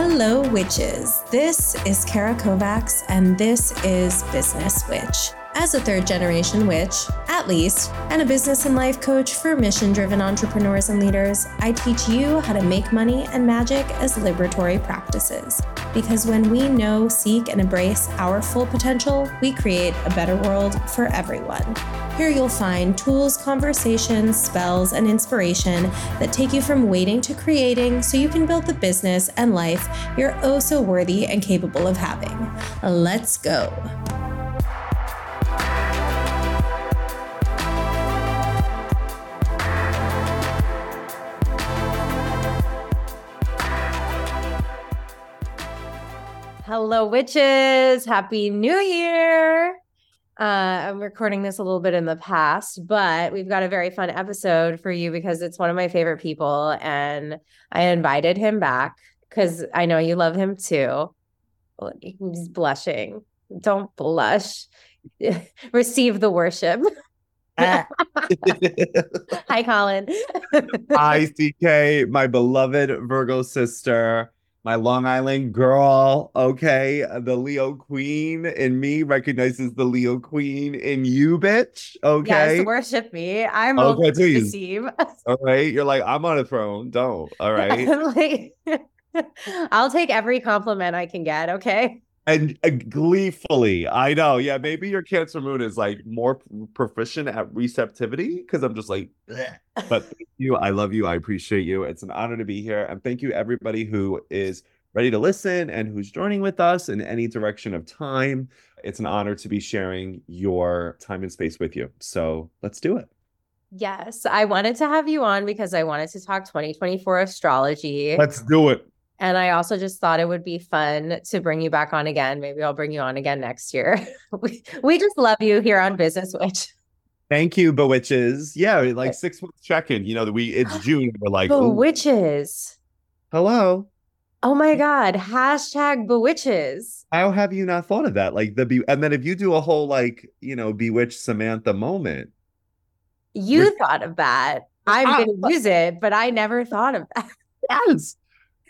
Hello, witches. This is Cara Kovacs, and this is Business Witch. As a third generation witch, at least, and a business and life coach for mission driven entrepreneurs and leaders, I teach you how to make money and magic as liberatory practices. Because when we know, seek, and embrace our full potential, we create a better world for everyone. Here you'll find tools, conversations, spells, and inspiration that take you from waiting to creating so you can build the business and life you're oh so worthy and capable of having. Let's go. Hello, witches. Happy New Year. Uh, I'm recording this a little bit in the past, but we've got a very fun episode for you because it's one of my favorite people. And I invited him back because I know you love him too. He's blushing. Don't blush. Receive the worship. Hi, Colin. Hi, CK, my beloved Virgo sister my Long Island girl. Okay. The Leo Queen in me recognizes the Leo Queen in you, bitch. Okay. Yes, worship me. I'm okay, please. All right. You're like, I'm on a throne. Don't. All right. like, I'll take every compliment I can get. Okay and uh, gleefully i know yeah maybe your cancer moon is like more proficient at receptivity because i'm just like Bleh. but thank you i love you i appreciate you it's an honor to be here and thank you everybody who is ready to listen and who's joining with us in any direction of time it's an honor to be sharing your time and space with you so let's do it Yes, I wanted to have you on because I wanted to talk 2024 astrology. Let's do it. And I also just thought it would be fun to bring you back on again. Maybe I'll bring you on again next year. we, we just love you here on Business Witch. Thank you, Bewitches. Yeah, like six months check in. You know, we it's June. We're like Bewitches. Hello. Oh my God. Hashtag bewitches. How have you not thought of that? Like the be and then if you do a whole like, you know, bewitched Samantha moment. You thought of that. I'm gonna use it, but I never thought of that. Yes.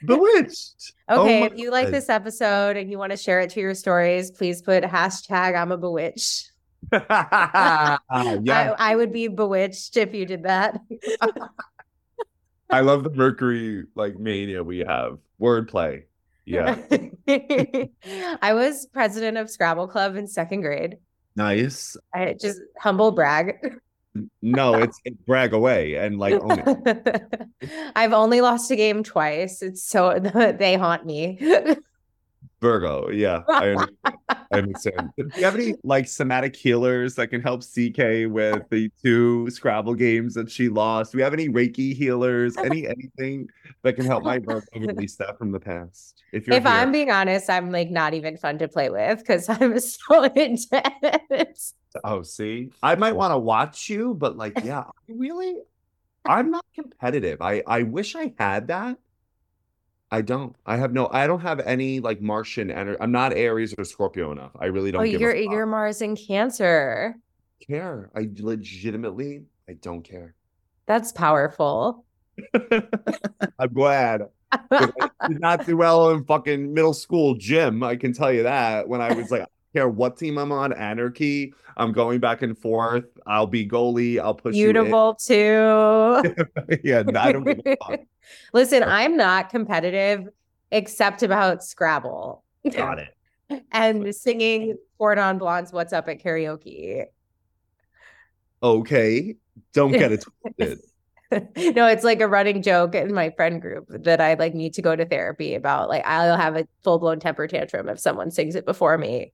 Bewitched. Oh okay, oh if you God. like this episode and you want to share it to your stories, please put hashtag I'm a bewitched. yeah. I, I would be bewitched if you did that. I love the Mercury like mania we have. Wordplay. Yeah. I was president of Scrabble Club in second grade. Nice. I just humble brag no, it's, brag away and like own it. I've only lost a game twice. It's so they haunt me. Virgo, yeah, I understand. I understand. Do you have any like somatic healers that can help CK with the two Scrabble games that she lost? Do we have any Reiki healers? Any anything that can help my Virgo release that from the past? If you're if. I'm being honest, I'm like not even fun to play with because I'm so intense. Oh, see, I might want to watch you, but like, yeah, really, I'm not competitive. I I wish I had that. I don't. I have no. I don't have any like Martian energy. I'm not Aries or Scorpio enough. I really oh, don't. Oh, you're you're Mars in Cancer. Care. I legitimately. I don't care. That's powerful. I'm glad. I did not do well in fucking middle school gym. I can tell you that. When I was like, care what team I'm on. Anarchy. I'm going back and forth. I'll be goalie. I'll push Beautiful too. yeah, I don't give a fuck. Listen, I'm not competitive except about Scrabble. Got it. and singing 4 Non Blondes' What's Up at karaoke. Okay. Don't get it twisted. no, it's like a running joke in my friend group that I like need to go to therapy about. Like I'll have a full blown temper tantrum if someone sings it before me.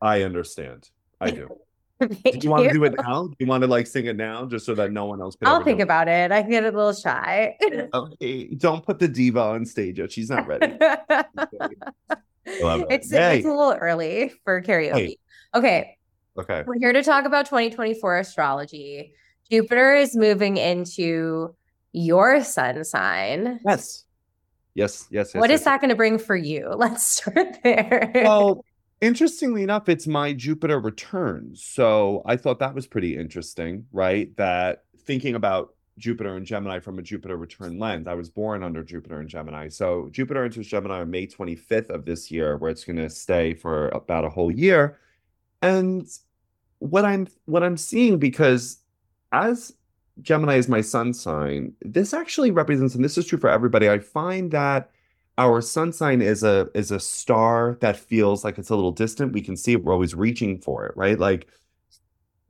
I understand. I do. do you want to do it now? Do you want to like sing it now just so that no one else can? I'll think about it. I get a little shy. okay. Don't put the diva on stage yet. She's not ready. it's, hey. it's a little early for karaoke. Hey. Okay. Okay. We're here to talk about 2024 astrology. Jupiter is moving into your sun sign. Yes. Yes, yes, yes. What yes, is yes. that going to bring for you? Let's start there. Well, Interestingly enough, it's my Jupiter return. So I thought that was pretty interesting, right? That thinking about Jupiter and Gemini from a Jupiter return lens. I was born under Jupiter and Gemini. So Jupiter enters Gemini on May 25th of this year, where it's going to stay for about a whole year. And what I'm what I'm seeing because as Gemini is my sun sign, this actually represents, and this is true for everybody. I find that our sun sign is a is a star that feels like it's a little distant. We can see it, we're always reaching for it, right? Like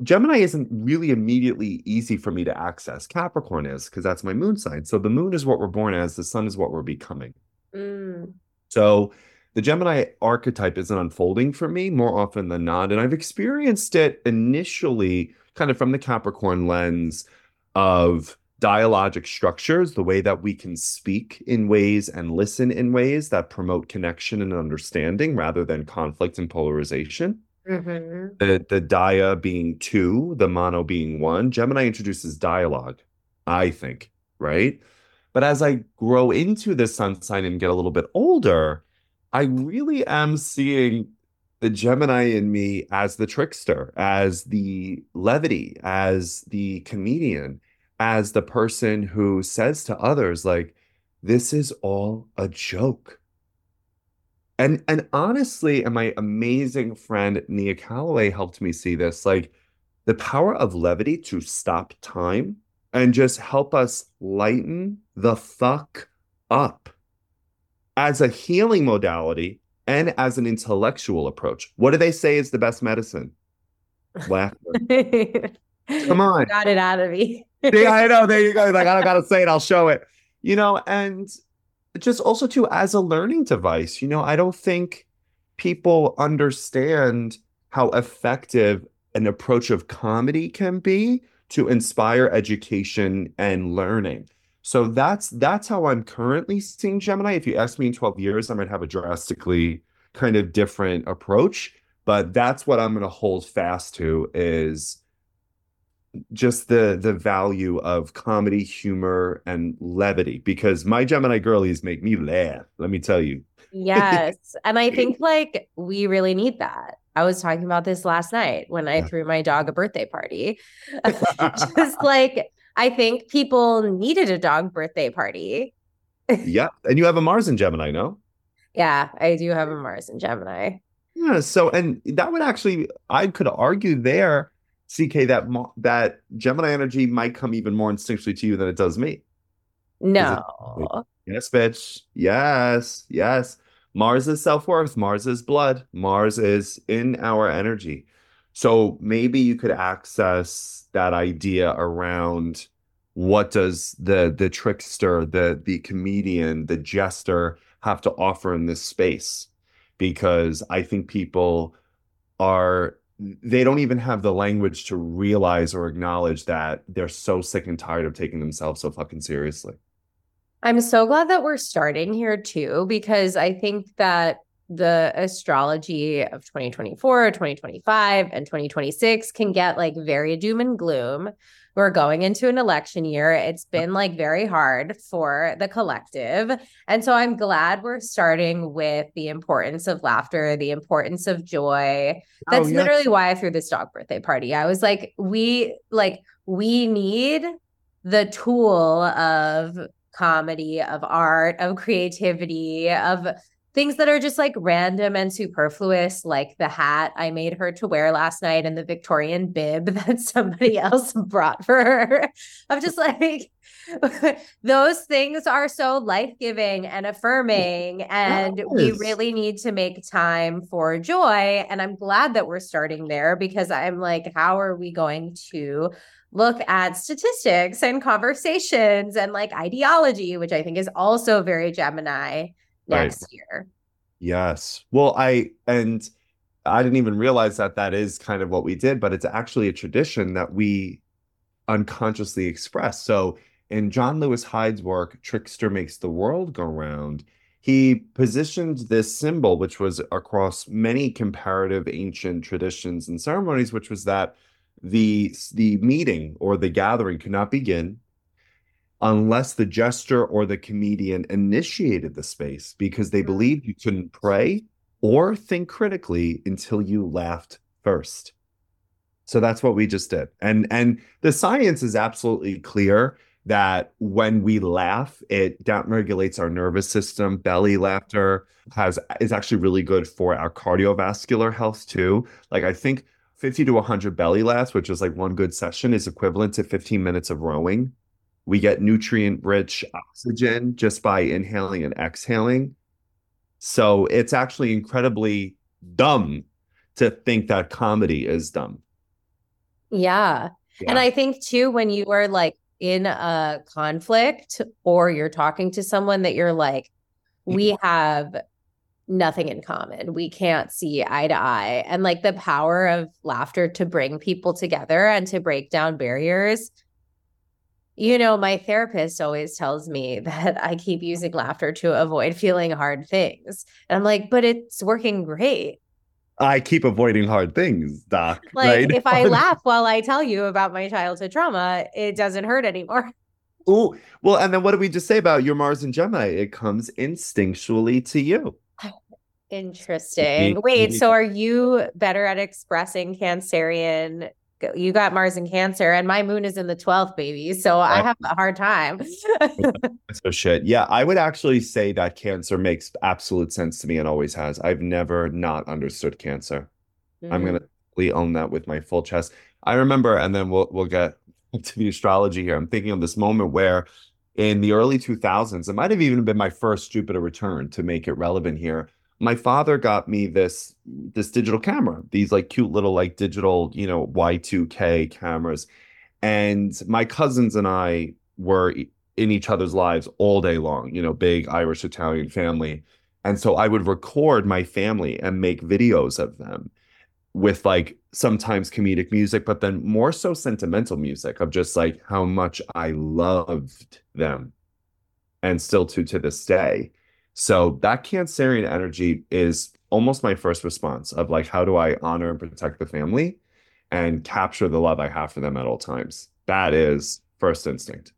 Gemini isn't really immediately easy for me to access. Capricorn is because that's my moon sign. So the moon is what we're born as, the sun is what we're becoming. Mm. So the Gemini archetype isn't unfolding for me more often than not. And I've experienced it initially kind of from the Capricorn lens of dialogic structures, the way that we can speak in ways and listen in ways that promote connection and understanding rather than conflict and polarization. Mm-hmm. The the dia being two, the mono being one. Gemini introduces dialogue, I think, right? But as I grow into this sun sign and get a little bit older, I really am seeing the Gemini in me as the trickster, as the levity, as the comedian, as the person who says to others, like, this is all a joke. And and honestly and my amazing friend nia calloway helped me see this like the power of levity to stop time and just help us lighten the fuck up. As a healing modality and as an intellectual approach what do they say is the best medicine? Laughter. Come on. Got it out of me yeah i know there you go. Like i don't gotta say it i'll show it. You know and just also too as a learning device you know i don't think people understand how effective an approach of comedy can be to inspire education and learning. So that's that's how i'm currently seeing gemini. If you ask me in 12 years i might have a drastically kind of different approach but that's what i'm going to hold fast to is just the the value of comedy, humor, and levity because my Gemini girlies make me laugh. Let me tell you. Yes, and I think like we really need that. I was talking about this last night when I threw my dog a birthday party. just like I think people needed a dog birthday party. yeah, and you have a Mars in Gemini, no? Yeah, I do have a Mars in Gemini. Yeah, so and that would actually I could argue there CK, that that Gemini energy might come even more instinctually to you than it does me. No. Yes, bitch. Yes, yes. Mars is self worth. Mars is blood. Mars is in our energy. So maybe you could access that idea around what does the the trickster, the the comedian, the jester have to offer in this space? Because I think people are they don't even have the language to realize or acknowledge that they're so sick and tired of taking themselves so fucking seriously. I'm so glad that we're starting here too, because I think that the astrology of 2024, 2025, and 2026 can get like very doom and gloom we're going into an election year. It's uh-huh. been like very hard for the collective. And so I'm glad we're starting with the importance of laughter, the importance of joy. Oh, That's oh, yes. literally why I threw this dog birthday party. I was like, we like we need the tool of comedy, of art, of creativity, of things that are just like random and superfluous, like the hat I made her to wear last night and the Victorian bib that somebody else brought for her. I'm just like, those things are so life giving and affirming. And we really need to make time for joy. And I'm glad that we're starting there because I'm like, how are we going to? look at statistics and conversations and like ideology, which I think is also very Gemini next right. year. Yes. Well, I and I didn't even realize that that is kind of what we did, but it's actually a tradition that we unconsciously express. So in John Lewis Hyde's work, Trickster Makes the World Go Round, he positioned this symbol, which was across many comparative ancient traditions and ceremonies, which was that the the meeting or the gathering could not begin unless the jester or the comedian initiated the space because they mm. believed you couldn't pray or think critically until you laughed first. So that's what we just did. And and the science is absolutely clear that when we laugh, it downregulates our nervous system. Belly laughter has is actually really good for our cardiovascular health too. Like I think 50 to 100 belly laughs, which is like one good session, is equivalent to 15 minutes of rowing. We get nutrient rich oxygen just by inhaling and exhaling. So it's actually incredibly dumb to think that comedy is dumb. Yeah. yeah. And I think too, when you are like in a conflict or you're talking to someone that you're like, mm-hmm. we have nothing in common. We can't see eye to eye. And like the power of laughter to bring people together and to break down barriers. You know, my therapist always tells me that I keep using laughter to avoid feeling hard things. And I'm like, but it's working great. I keep avoiding hard things, Doc. Like right? if I laugh while I tell you about my childhood trauma, it doesn't hurt anymore. Oh, well, and then what did we just say about your Mars and Gemini? It comes instinctually to you. Interesting. Wait, so are you better at expressing Cancerian? You got Mars in Cancer, and my moon is in the 12th, baby. So I have a hard time. so shit. Yeah, I would actually say that Cancer makes absolute sense to me and always has. I've never not understood Cancer. Mm. I'm gonna mm. own that with my full chest. I remember, and then we'll we'll get to the astrology here. I'm thinking of this moment where in the early 2000s, it might have even been my first Jupiter return to make it relevant here my father got me this this digital camera these like cute little like digital you know y2k cameras. And my cousins and i were in each other's lives all day long you know big irish italian family. And so i would record my family and make videos of them with like sometimes comedic music but then more so sentimental music of just like how much i loved them and still to to this day so that Cancerian energy is almost my first response of like, how do I honor and protect the family and capture the love I have for them at all times? That is first instinct.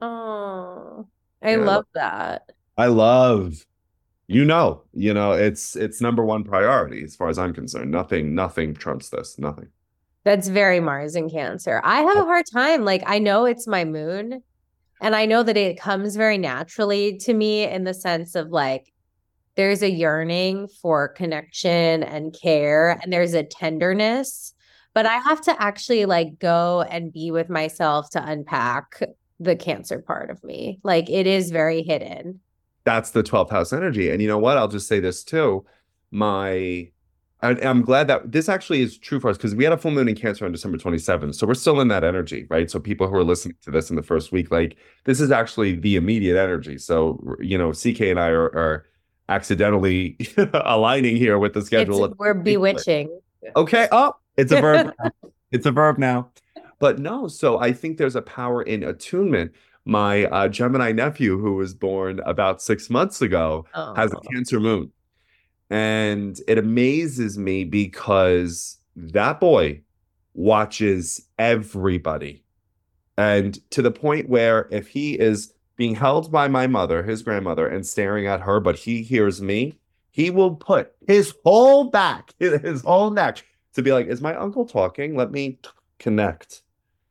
Oh, I love that. I love, you know, you know, it's it's number one priority as far as I'm concerned. Nothing, nothing trumps this. Nothing. That's very Mars and Cancer. I have a oh. hard time. Like I know it's my moon, and I know that it comes very naturally to me in the sense of like, there's a yearning for connection and care, and there's a tenderness. But I have to actually like go and be with myself to unpack the cancer part of me. Like it is very hidden. That's the 12th house energy. And you know what? I'll just say this too. My and I'm glad that this actually is true for us because we had a full moon in Cancer on December 27th. So we're still in that energy, right? So people who are listening to this in the first week, like this is actually the immediate energy. So, you know, CK and I are, are accidentally aligning here with the schedule. It's, we're bewitching. Okay. Oh, it's a verb. it's a verb now. But no, so I think there's a power in attunement. My uh, Gemini nephew, who was born about six months ago, oh. has a. Cancer moon. And it amazes me because that boy watches everybody. And to the point where if he is being held by my mother, his grandmother, and staring at her, but he hears me, he will put his whole back, his whole neck to be like, Is my uncle talking? Let me connect.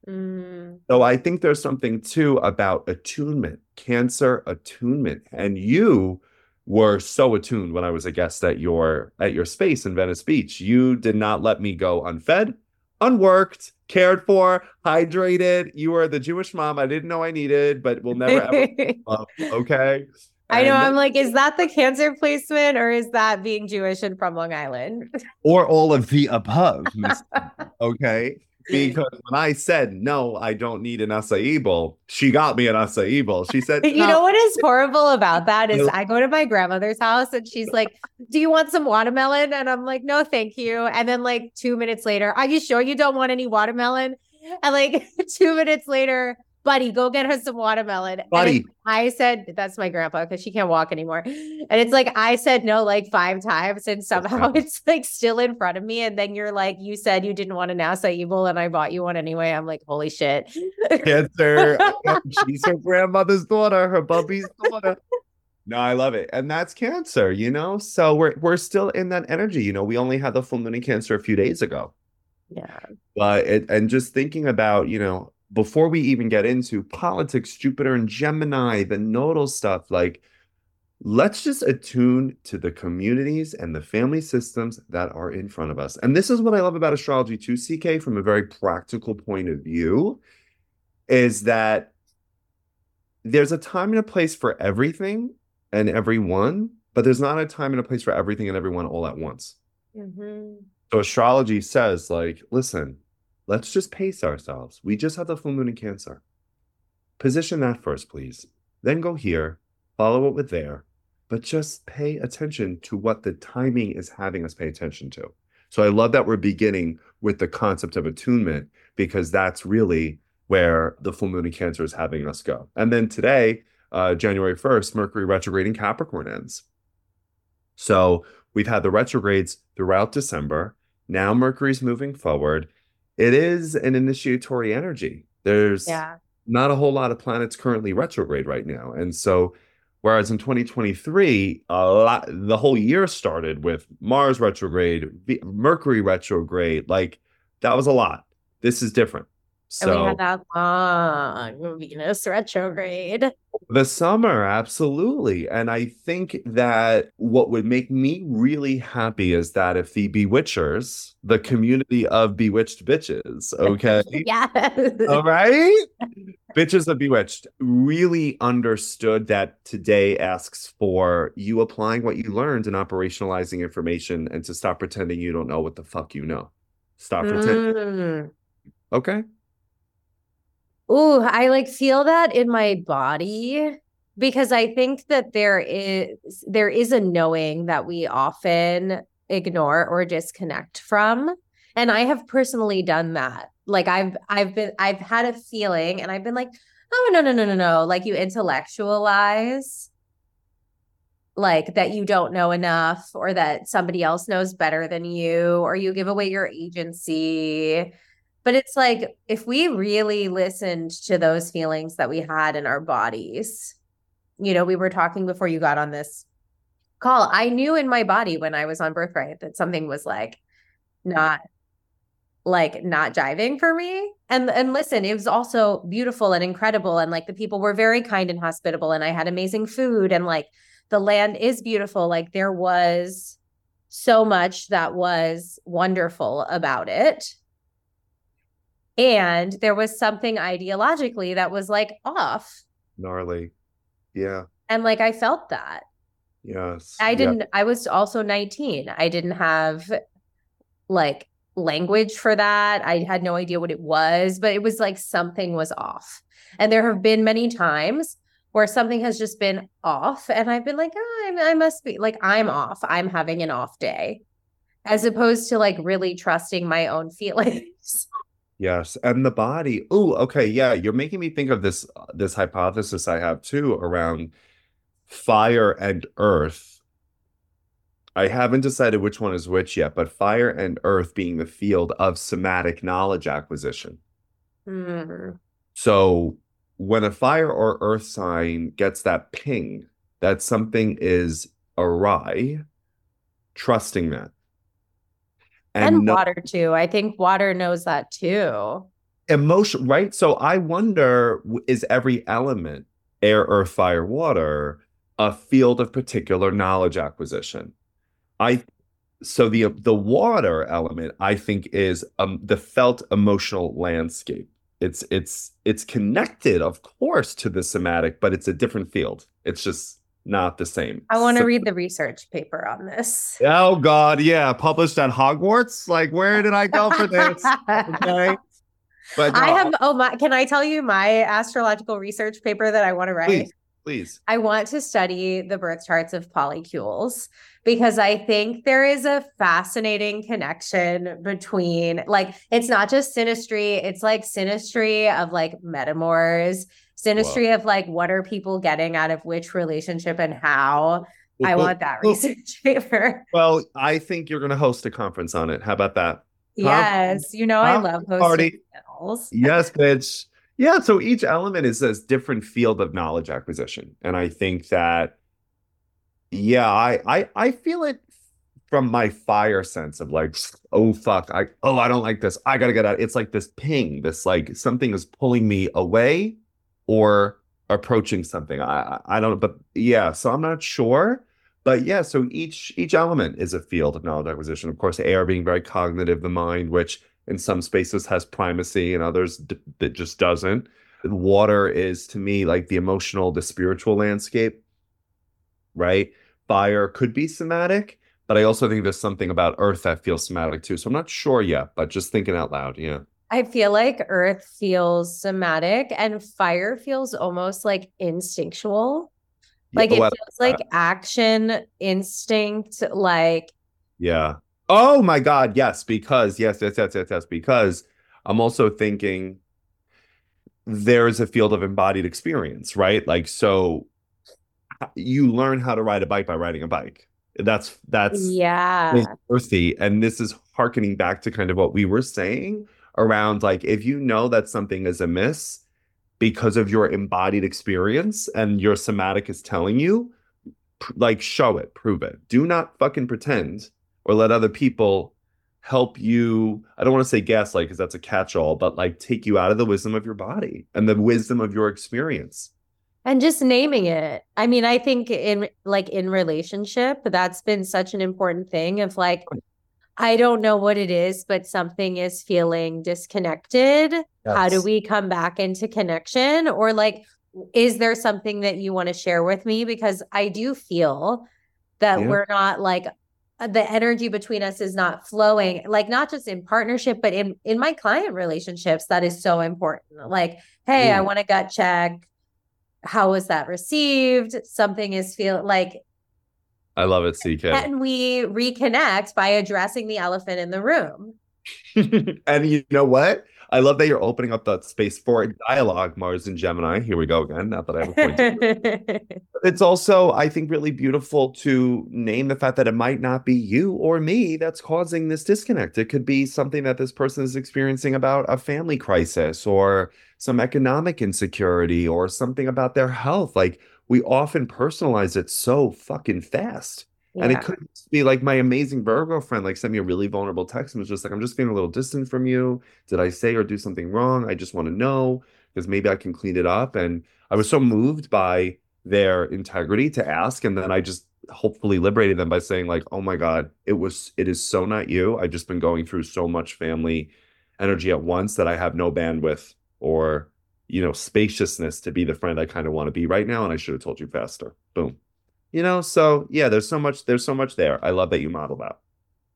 Mm. So I think there's something too about attunement, cancer attunement. And you were so attuned when I was a guest at your at your space in Venice Beach. You did not let me go unfed, unworked, cared for, hydrated. You were the Jewish mom I didn't know I needed, but will never ever okay. I know. I'm like, is that the cancer placement or is that being Jewish and from Long Island? Or all of the above. okay because when I said no, I don't need an acai bowl, she got me an acai bowl. She said, "You know what is horrible about that is I go to my grandmother's house and she's like, "Do you want some watermelon?" And I'm like, "No, thank you." And then like two minutes later, "Are you sure you don't want any watermelon?" And like two minutes later, buddy, go get her some watermelon. Buddy. I said, that's my grandpa because she can't walk anymore. And it's like, I said no like five times and somehow it's like still in front of me. And then you're like, you said you didn't want an acai bowl and I bought you one anyway. I'm like, holy shit. Cancer. She's her grandmother's daughter, her bubby's daughter. No, I love it. And that's cancer, you know? So we're we're still in that energy. You know, we only had the full moon in cancer a few days ago. Yeah. But it, and just thinking about, you know, before we even get into politics, Jupiter and Gemini, the nodal stuff, like let's just attune to the communities and the family systems that are in front of us. And this is what I love about astrology too, CK, from a very practical point of view, is that there's a time and a place for everything and everyone, but there's not a time and a place for everything and everyone all at once. Mm-hmm. So astrology says, like, listen, let's just pace ourselves. We just had the full moon in Cancer. Position that first, please. Then go here, follow it with there, but just pay attention to what the timing is having us pay attention to. So I love that we're beginning with the concept of attunement because that's really where the full moon in Cancer is having us go. And then today, uh, January 1st, Mercury retrograde in Capricorn ends. So we've had the retrogrades throughout December. Now Mercury's moving forward. It is an initiatory energy. There's yeah. not a whole lot of planets currently retrograde right now. And so Whereas in 2023, a lot the whole year started with Mars retrograde, Mercury retrograde. Like that was a lot. This is different. So and we had that long Venus retrograde. The summer, absolutely. And I think that what would make me really happy is that if the Bewitchers, the community of bewitched bitches, okay? yes. All right. bitches of Bewitched really understood that today asks for you applying what you learned and operationalizing information and to stop pretending you don't know what the fuck you know. Stop pretending. Mm. Okay. Ooh, I like feel that in my body because I think that there is there is a knowing that we often ignore or disconnect from. And I have personally done that. Like I've I've been I've had a feeling and I've been like, oh no, no, no, no, no. Like you intellectualize like that you don't know enough or that somebody else knows better than you or you give away your agency but it's like if we really listened to those feelings that we had in our bodies, you know, we were talking before you got on this call. I knew in my body when I was on birthright that something was like not like not jiving for me. And and listen, it was also beautiful and incredible and like the people were very kind and hospitable and I had amazing food and like the land is beautiful. Like there was so much that was wonderful about it and there was something ideologically that was like off. Gnarly. Yeah. And like i felt that. Yes. I didn't i was also 19 i didn't have like language for that. I had no idea what it was but it was like something was off. And there have been many times where something has just been off and i've been like oh, I must be like i'm off. I'm having an off day as opposed to like really trusting my own feelings Yes, and the body. Oh, okay, yeah, you're making me think of this this hypothesis I have too around fire and earth. I haven't decided which one is which yet, but fire and earth being the field of somatic knowledge acquisition. Mm-hmm. So when a fire or earth sign gets that ping that something is awry, trusting that and, and water too. I think water knows that too. Emotion, right? So I wonder is every element, air, earth, fire, water, a field of particular knowledge acquisition? I so the the water element I think is um, the felt emotional landscape. It's it's it's connected, of course, to the somatic, but it's a different field. It's just not the same. I want to so, read the research paper on this. Oh God, yeah, published at Hogwarts. Like, where did I go for this? okay. But no, I have oh my can I tell you my astrological research paper that I want to write? Please, please. I want to study the birth charts of polycules because I think there is a fascinating connection between like it's not just synastry, it's like synastry of like metamors synastry Whoa. of like what are people getting out of which relationship and how. I want that research paper. Well, I think you're going to host a conference on it. How about that? Yes, you know I love hosting party. Panels. yes, bitch. Yeah, so each element is a different field of knowledge acquisition, and I think that, yeah, I I I feel it from my fire sense of like, oh fuck, I oh I don't like this. I gotta get out. It's like this ping, this like something is pulling me away or approaching something. I I don't know, but yeah, so I'm not sure. But yeah, so each each element is a field of knowledge acquisition. Of course, air being very cognitive, the mind, which in some spaces has primacy and others d- that just doesn't. Water is to me like the emotional, the spiritual landscape, right? Fire could be somatic, but I also think there's something about earth that feels somatic too. So I'm not sure yet, but just thinking out loud, yeah. I feel like earth feels somatic and fire feels almost like instinctual. Like oh, it feels like action, instinct, like yeah. Oh my God, yes, because yes, yes, yes, yes, yes, because I'm also thinking there is a field of embodied experience, right? Like so you learn how to ride a bike by riding a bike. That's that's yeah earthy. And this is harkening back to kind of what we were saying around like if you know that something is amiss because of your embodied experience and your somatic is telling you, like show it, prove it. Do not fucking pretend or let other people help you. I don't want to say gaslight because that's a catch all, but like take you out of the wisdom of your body and the wisdom of your experience. And just naming it. I mean, I think in like in relationship, that's been such an important thing of like, I don't know what it is, but something is feeling disconnected. Yes. How do we come back into connection? Or like, is there something that you want to share with me? Because I do feel that yeah. we're not like uh, the energy between us is not flowing like not just in partnership but in in my client relationships that is so important like hey yeah. i want a gut check how was that received something is feel like I love it, CK. And we reconnect by addressing the elephant in the room. and you know what? I love that you're opening up that space for dialogue, Mars and Gemini. Here we go again. Not that I have a point. it's also, I think, really beautiful to name the fact that it might not be you or me that's causing this disconnect. It could be something that this person is experiencing about a family crisis or some economic insecurity or something about their health. Like we often personalize it so fucking fast. Yeah. And it could be like my amazing Virgo friend, like sent me a really vulnerable text and was just like, I'm just feeling a little distant from you. Did I say or do something wrong? I just want to know because maybe I can clean it up. And I was so moved by their integrity to ask. And then I just hopefully liberated them by saying, like, oh my God, it was, it is so not you. I've just been going through so much family energy at once that I have no bandwidth or you know, spaciousness to be the friend I kind of want to be right now. And I should have told you faster. Boom. You know, so yeah, there's so much, there's so much there. I love that you model that.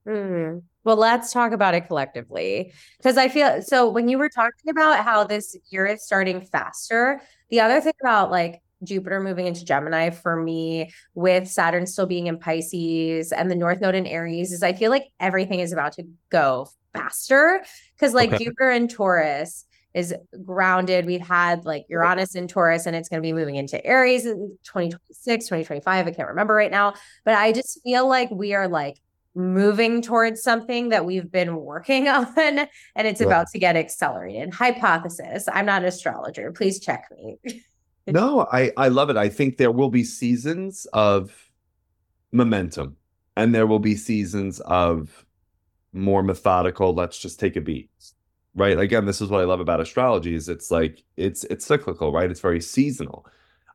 Mm. Well, let's talk about it collectively. Because I feel so when you were talking about how this year is starting faster, the other thing about like Jupiter moving into Gemini for me with Saturn still being in Pisces and the North Node in Aries is I feel like everything is about to go faster. Because like okay. Jupiter and Taurus, is grounded. We've had like Uranus in Taurus and it's going to be moving into Aries in 2026, 2025. I can't remember right now, but I just feel like we are like moving towards something that we've been working on and it's right. about to get accelerated. Hypothesis. I'm not an astrologer. Please check me. no, I I love it. I think there will be seasons of momentum and there will be seasons of more methodical, let's just take a beat right? Again this is what i love about astrology is it's like it's it's cyclical right? It's very seasonal.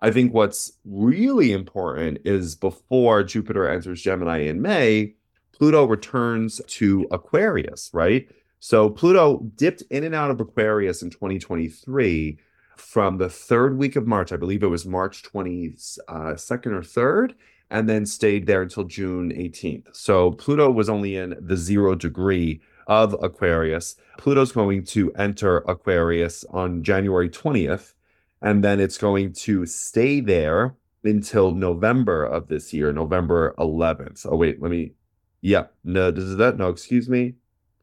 I think what's really important is before jupiter enters gemini in may pluto returns to aquarius right? So pluto dipped in and out of aquarius in 2023 from the third week of march. I believe it was march 22nd uh, or 3rd and then stayed there until june 18th so pluto was only in the zero degree of Aquarius. Pluto's going to enter Aquarius on January 20th, and then it's going to stay there until November of this year, November 11th. Oh, wait, let me. Yeah, no, does that? No, excuse me.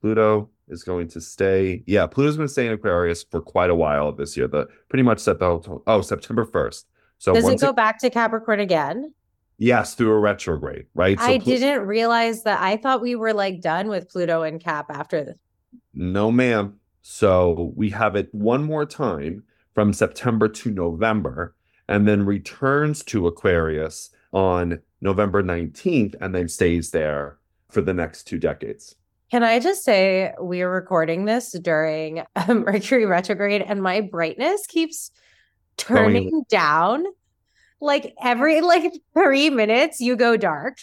Pluto is going to stay. Yeah, Pluto's going to stay in Aquarius for quite a while this year. The pretty much set the whole, oh September 1st. So does it go it, back to Capricorn again? Yes, through a retrograde, right? So I Pl- didn't realize that. I thought we were like done with Pluto and Cap after this. No, ma'am. So we have it one more time from September to November and then returns to Aquarius on November 19th and then stays there for the next two decades. Can I just say we are recording this during Mercury retrograde and my brightness keeps turning Going. down like every like 3 minutes you go dark.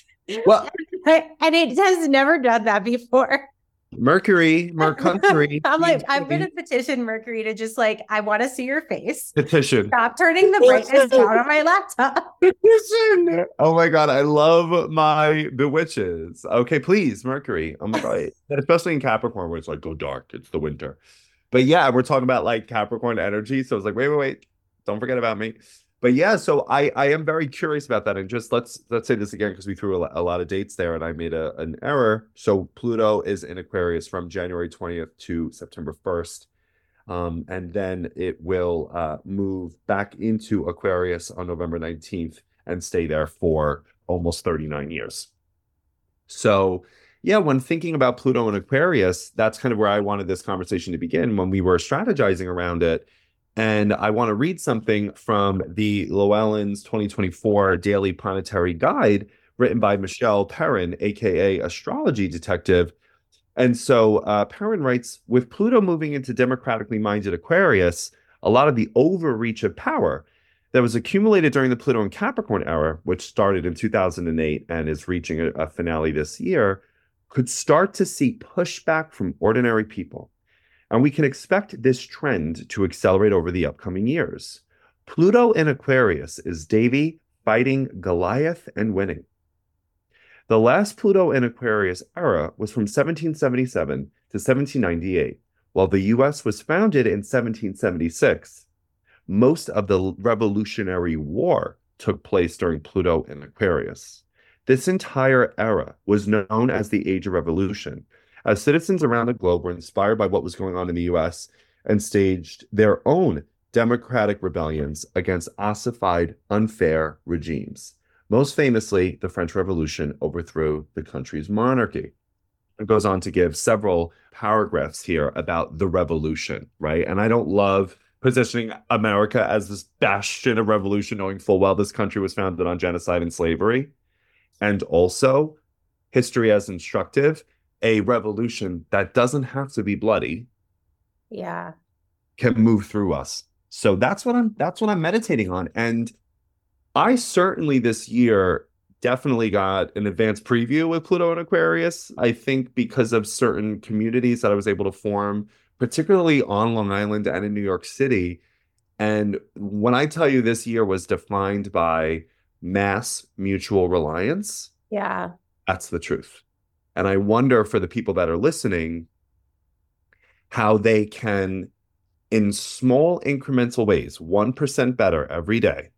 Well, and it has never done that before. Mercury, Mercury. I'm like, I'm gonna petition Mercury to just like, I want to see your face. Petition. Stop turning the brightness down on my laptop. Petition. Oh my god, I love my bewitches. Okay, please, Mercury. Oh my god, especially in Capricorn where it's like go dark. It's the winter. But yeah, we're talking about like Capricorn energy. So it's like, wait, wait, wait. Don't forget about me but yeah, so I I am very curious about that, and just let's let's say this again because we threw a, a, lot of dates there, and I made a an error. So Pluto is in Aquarius from January twentieth to September first, um, and then it will uh, move back into Aquarius on November nineteenth and stay there for almost thirty nine years. So yeah, when thinking about Pluto and Aquarius, that's kind of where I wanted this conversation to begin when we were strategizing around it and I want to read something from the Llewellyn's 2024 Daily Planetary Guide, written by Michelle Perrin, aka Astrology Detective. And so uh, Perrin writes With Pluto moving into democratically minded Aquarius, a lot of the overreach of power that was accumulated during the Pluto and Capricorn era, which started in 2008 and is reaching a, a finale this year, could start to see pushback from ordinary people and we can expect this trend to accelerate over the upcoming years. Pluto in Aquarius is David fighting Goliath and winning. The last Pluto in Aquarius era was from 1777 to 1798, while the US was founded in 1776. Most of the Revolutionary War took place during Pluto in Aquarius. This entire era was known as the Age of Revolution as citizens around the globe were inspired by what was going on in the US and staged their own democratic rebellions against ossified, unfair regimes. Most famously, the French Revolution overthrew the country's monarchy. It goes on to give several paragraphs here about the revolution, right? And I don't love positioning America as this bastion of revolution, knowing full well this country was founded on genocide and slavery. And also, history as instructive a revolution that doesn't have to be bloody yeah. can move through us. So that's what i'm that's what i'm meditating on. And i certainly this year definitely got an advanced preview with pluto and aquarius i think because of certain communities that i was able to form particularly on long island and in new york city. And when i tell you this year was defined by mass mutual reliance yeah. that's the truth and I wonder for the people that are listening how they can, in small incremental ways, 1% better every day,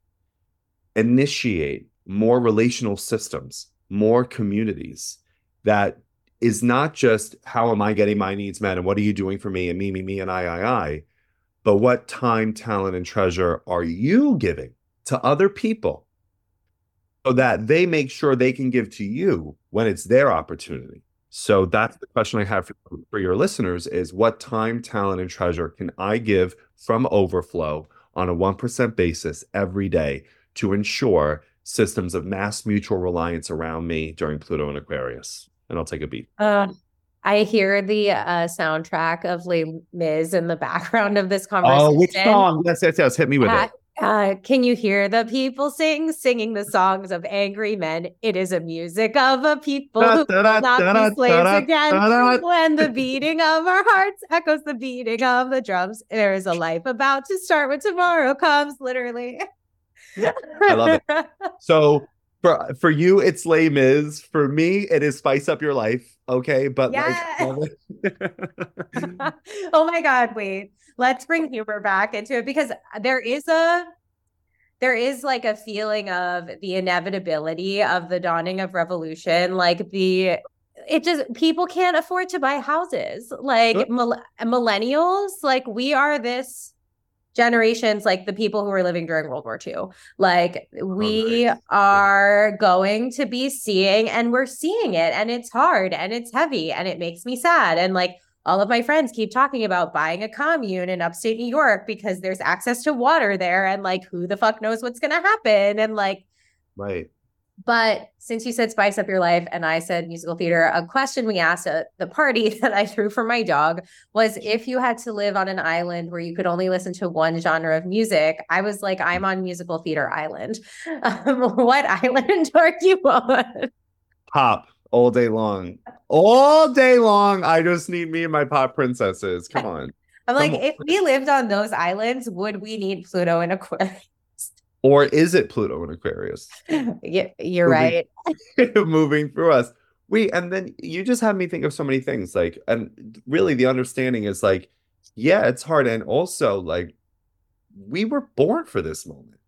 initiate more relational systems, more communities that is not just how am I getting my needs met and what are you doing for me and me, me, me, and I, I, I, but what time, talent, and treasure are you giving to other people so that they make sure they can give to you when it's their opportunity. So that's the question I have for, for your listeners is what time, talent, and treasure can I give from overflow on a 1% basis every day to ensure systems of mass mutual reliance around me during Pluto and Aquarius? And I'll take a beat. Uh, I hear the uh, soundtrack of Les Mis in the background of this conversation. Oh, which song? Yes, yes, yes. Hit me with it. Uh, can you hear the people sing, singing the songs of angry men? It is a music of a people who will not be slaves again. When the beating of our hearts echoes the beating of the drums, there is a life about to start when tomorrow comes. Literally, yeah, I love it. So for for you, it's Les Mis. For me, it is spice up your life. Okay, but yeah. like, oh my god, wait let's bring humor back into it because there is a there is like a feeling of the inevitability of the dawning of revolution like the it just people can't afford to buy houses like millennials like we are this generations like the people who were living during world war ii like oh, we oh, are going to be seeing and we're seeing it and it's hard and it's heavy and it makes me sad and like all of my friends keep talking about buying a commune in upstate New York because there's access to water there and like who the fuck knows what's going to happen and like right But since you said spice up your life and I said musical theater, a question we asked at the party that I threw for my dog was if you had to live on an island where you could only listen to one genre of music, I was like, I'm on musical theater island. Um, what island are you on? Pop all day long. All day long. I just need me and my pop princesses. Come on. I'm like, if we lived on those islands, would we need Pluto and Aquarius? Or is it Pluto and Aquarius? yeah, you're moving, right. moving through us. We and then you just have me think of so many things. Like, and really the understanding is like, yeah, it's hard. And also, like, we were born for this moment.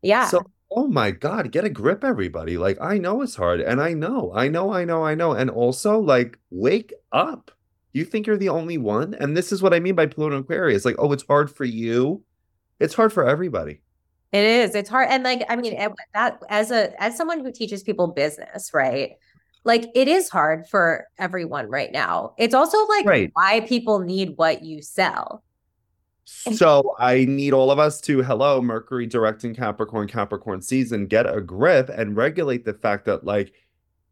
Yeah. So oh my god get a grip everybody like i know it's hard and i know i know i know i know and also like wake up you think you're the only one and this is what i mean by pluto and aquarius like oh it's hard for you it's hard for everybody it is it's hard and like i mean eh, that as a as someone who teaches people business right like it is hard for everyone right now. It's also like right. why people need what you sell. So I need all of us to hello Mercury directing Capricorn Capricorn season get a grip and regulate the fact that like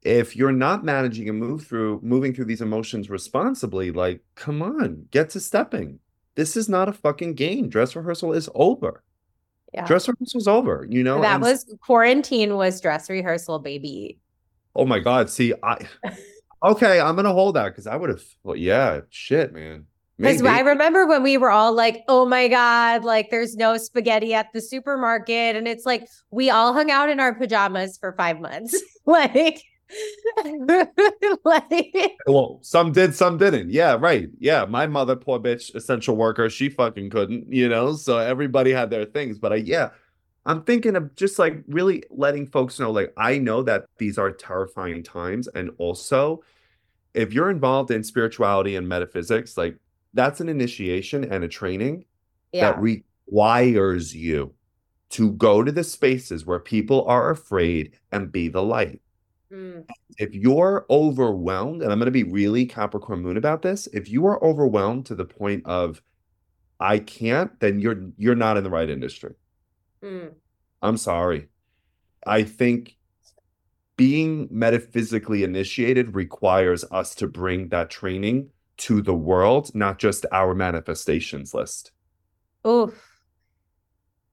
if you're not managing and move through moving through these emotions responsibly like come on get to stepping. This is not a fucking game. Dress rehearsal is over yeah. dress rehearsal's over you know that and, was quarantine was dress rehearsal baby oh my god see i okay i'm gonna hold that because i would have well yeah shit man because I remember when we were all like, oh my God, like there's no spaghetti at the supermarket. And it's like we all hung out in our pajamas for five months. like, like well, some did, some didn't. Yeah, right. Yeah. My mother, poor bitch, essential worker, she fucking couldn't, you know. So everybody had their things. But I yeah, I'm thinking of just like really letting folks know, like, I know that these are terrifying times. And also, if you're involved in spirituality and metaphysics, like that's an initiation and a training yeah. that requires you to go to the spaces where people are afraid and be the light. Mm. If you're overwhelmed, and I'm going to be really Capricorn moon about this, if you are overwhelmed to the point of I can't, then you're you're not in the right industry. Mm. I'm sorry. I think being metaphysically initiated requires us to bring that training to the world, not just our manifestations list. Oof.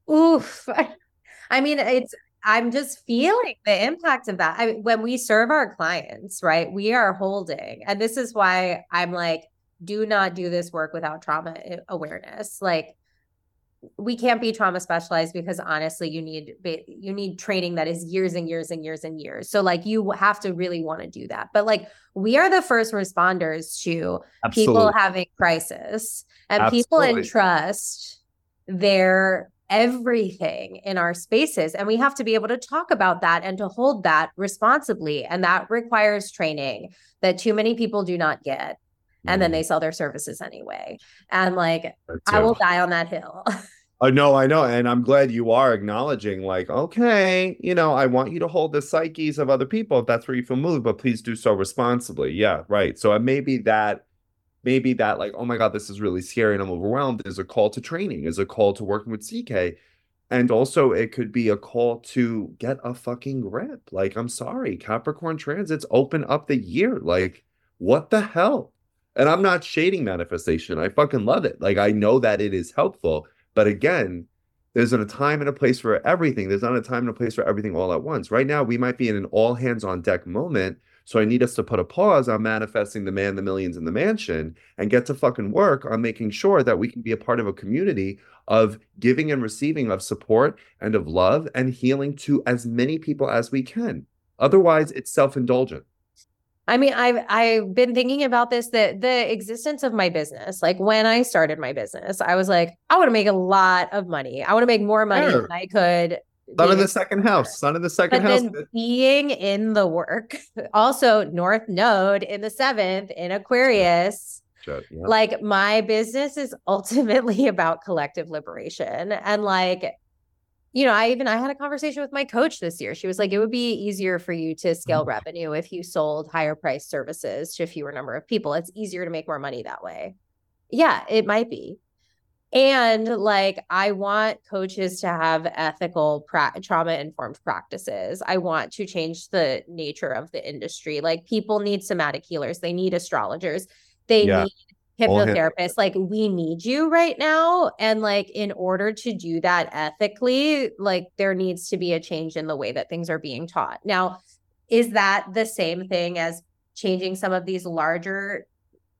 Oof. I mean, it's, I'm just feeling the impact of that. I mean, when we serve our clients, right, we are holding, and this is why I'm like, do not do this work without trauma eh, awareness. Like, we can't be trauma specialized because honestly you need you need training that is years and years and years and years so like you have to really want to do that but like we are the first responders to Absolutely. people having crisis and Absolutely. people entrust their everything in our spaces and we have to be able to talk about that and to hold that responsibly and that requires training that too many people do not get and then they mm. sell their services anyway. And like, I will die on that hill. I know, I know. And I'm glad you are acknowledging, like, okay, you know, I want you to hold the psyches of other people if that's where you feel moved, but please do so responsibly. Yeah, right. So uh, maybe that, maybe that, like, oh my God, this is really scary and I'm overwhelmed is a call to training, is a call to working with CK. And also, it could be a call to get a fucking grip. Like, I'm sorry, Capricorn transits open up the year. Like, what the hell? And I'm not shading manifestation. I fucking love it. Like I know that it is helpful. But again, there's a time and a place for everything. There's not a time and a place for everything all at once. Right now, we might be in an all hands on deck moment. So I need us to put a pause on manifesting the man, the millions, and the mansion and get to fucking work on making sure that we can be a part of a community of giving and receiving of support and of love and healing to as many people as we can. Otherwise, it's self indulgent. I mean, I've I've been thinking about this that the existence of my business, like when I started my business, I was like, I want to make a lot of money. I want to make more money sure. than I could. Sun in the second house. Sun in the second but house. Then being in the work, also North Node in the seventh in Aquarius. Yeah. Like my business is ultimately about collective liberation and like you know, I even I had a conversation with my coach this year. She was like, it would be easier for you to scale mm-hmm. revenue if you sold higher price services to a fewer number of people. It's easier to make more money that way. Yeah, it might be. And like i want coaches to have ethical pra- trauma informed practices. I want to change the nature of the industry. Like people need somatic healers. They need astrologers. They yeah. need hypnotherapists. Like we need you right now. And like in order to do that ethically like there needs to be a change in the way that things are being taught. Now is that the same thing as changing some of these larger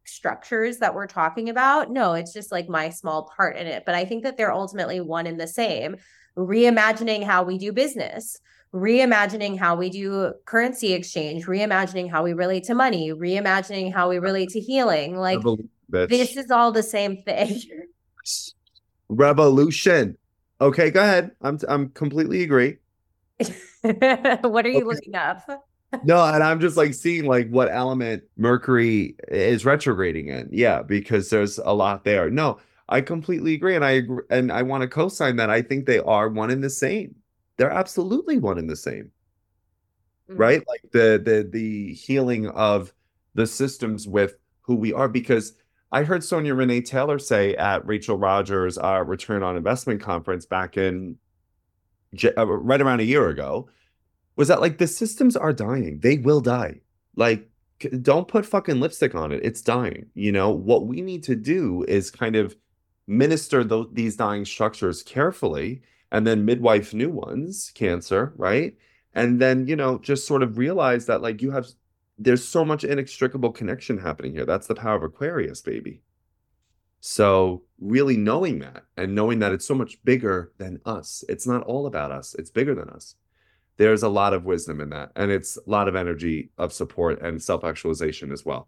structures that we're talking about. No, it's just like my small part in it. But I think that they're ultimately one and the same. Reimagining how we do business, reimagining how we do currency exchange, reimagining how we relate to money, reimagining how we relate to healing. Like this is all the same thing. Revolution. Okay, go ahead. I'm I'm completely agree. what are you okay. looking up? No, and I'm just like seeing like what element Mercury is retrograding in. Yeah, because there's a lot there. No, I completely agree, and I agree, and I want to co-sign that. I think they are one in the same. They're absolutely one in the same. Mm-hmm. Right? Like the the the healing of the systems with who we are because I heard Sonya Renee Taylor say at Rachel Rodgers' uh, Return on Investment conference back in uh, right around a year ago was that like the systems are dying. They will die. Like don't put fucking lipstick on it. It's dying. You know, what we need to do is kind of minister those these dying structures carefully and then midwife new ones, cancer, right? And then, you know, just sort of realize that like you have there's so much inextricable connection happening here. That's the power of Aquarius, baby. So, really knowing that and knowing that it's so much bigger than us. It's not all about us. It's bigger than us there's a lot of wisdom in that and it's a lot of energy of support and self-actualization as well.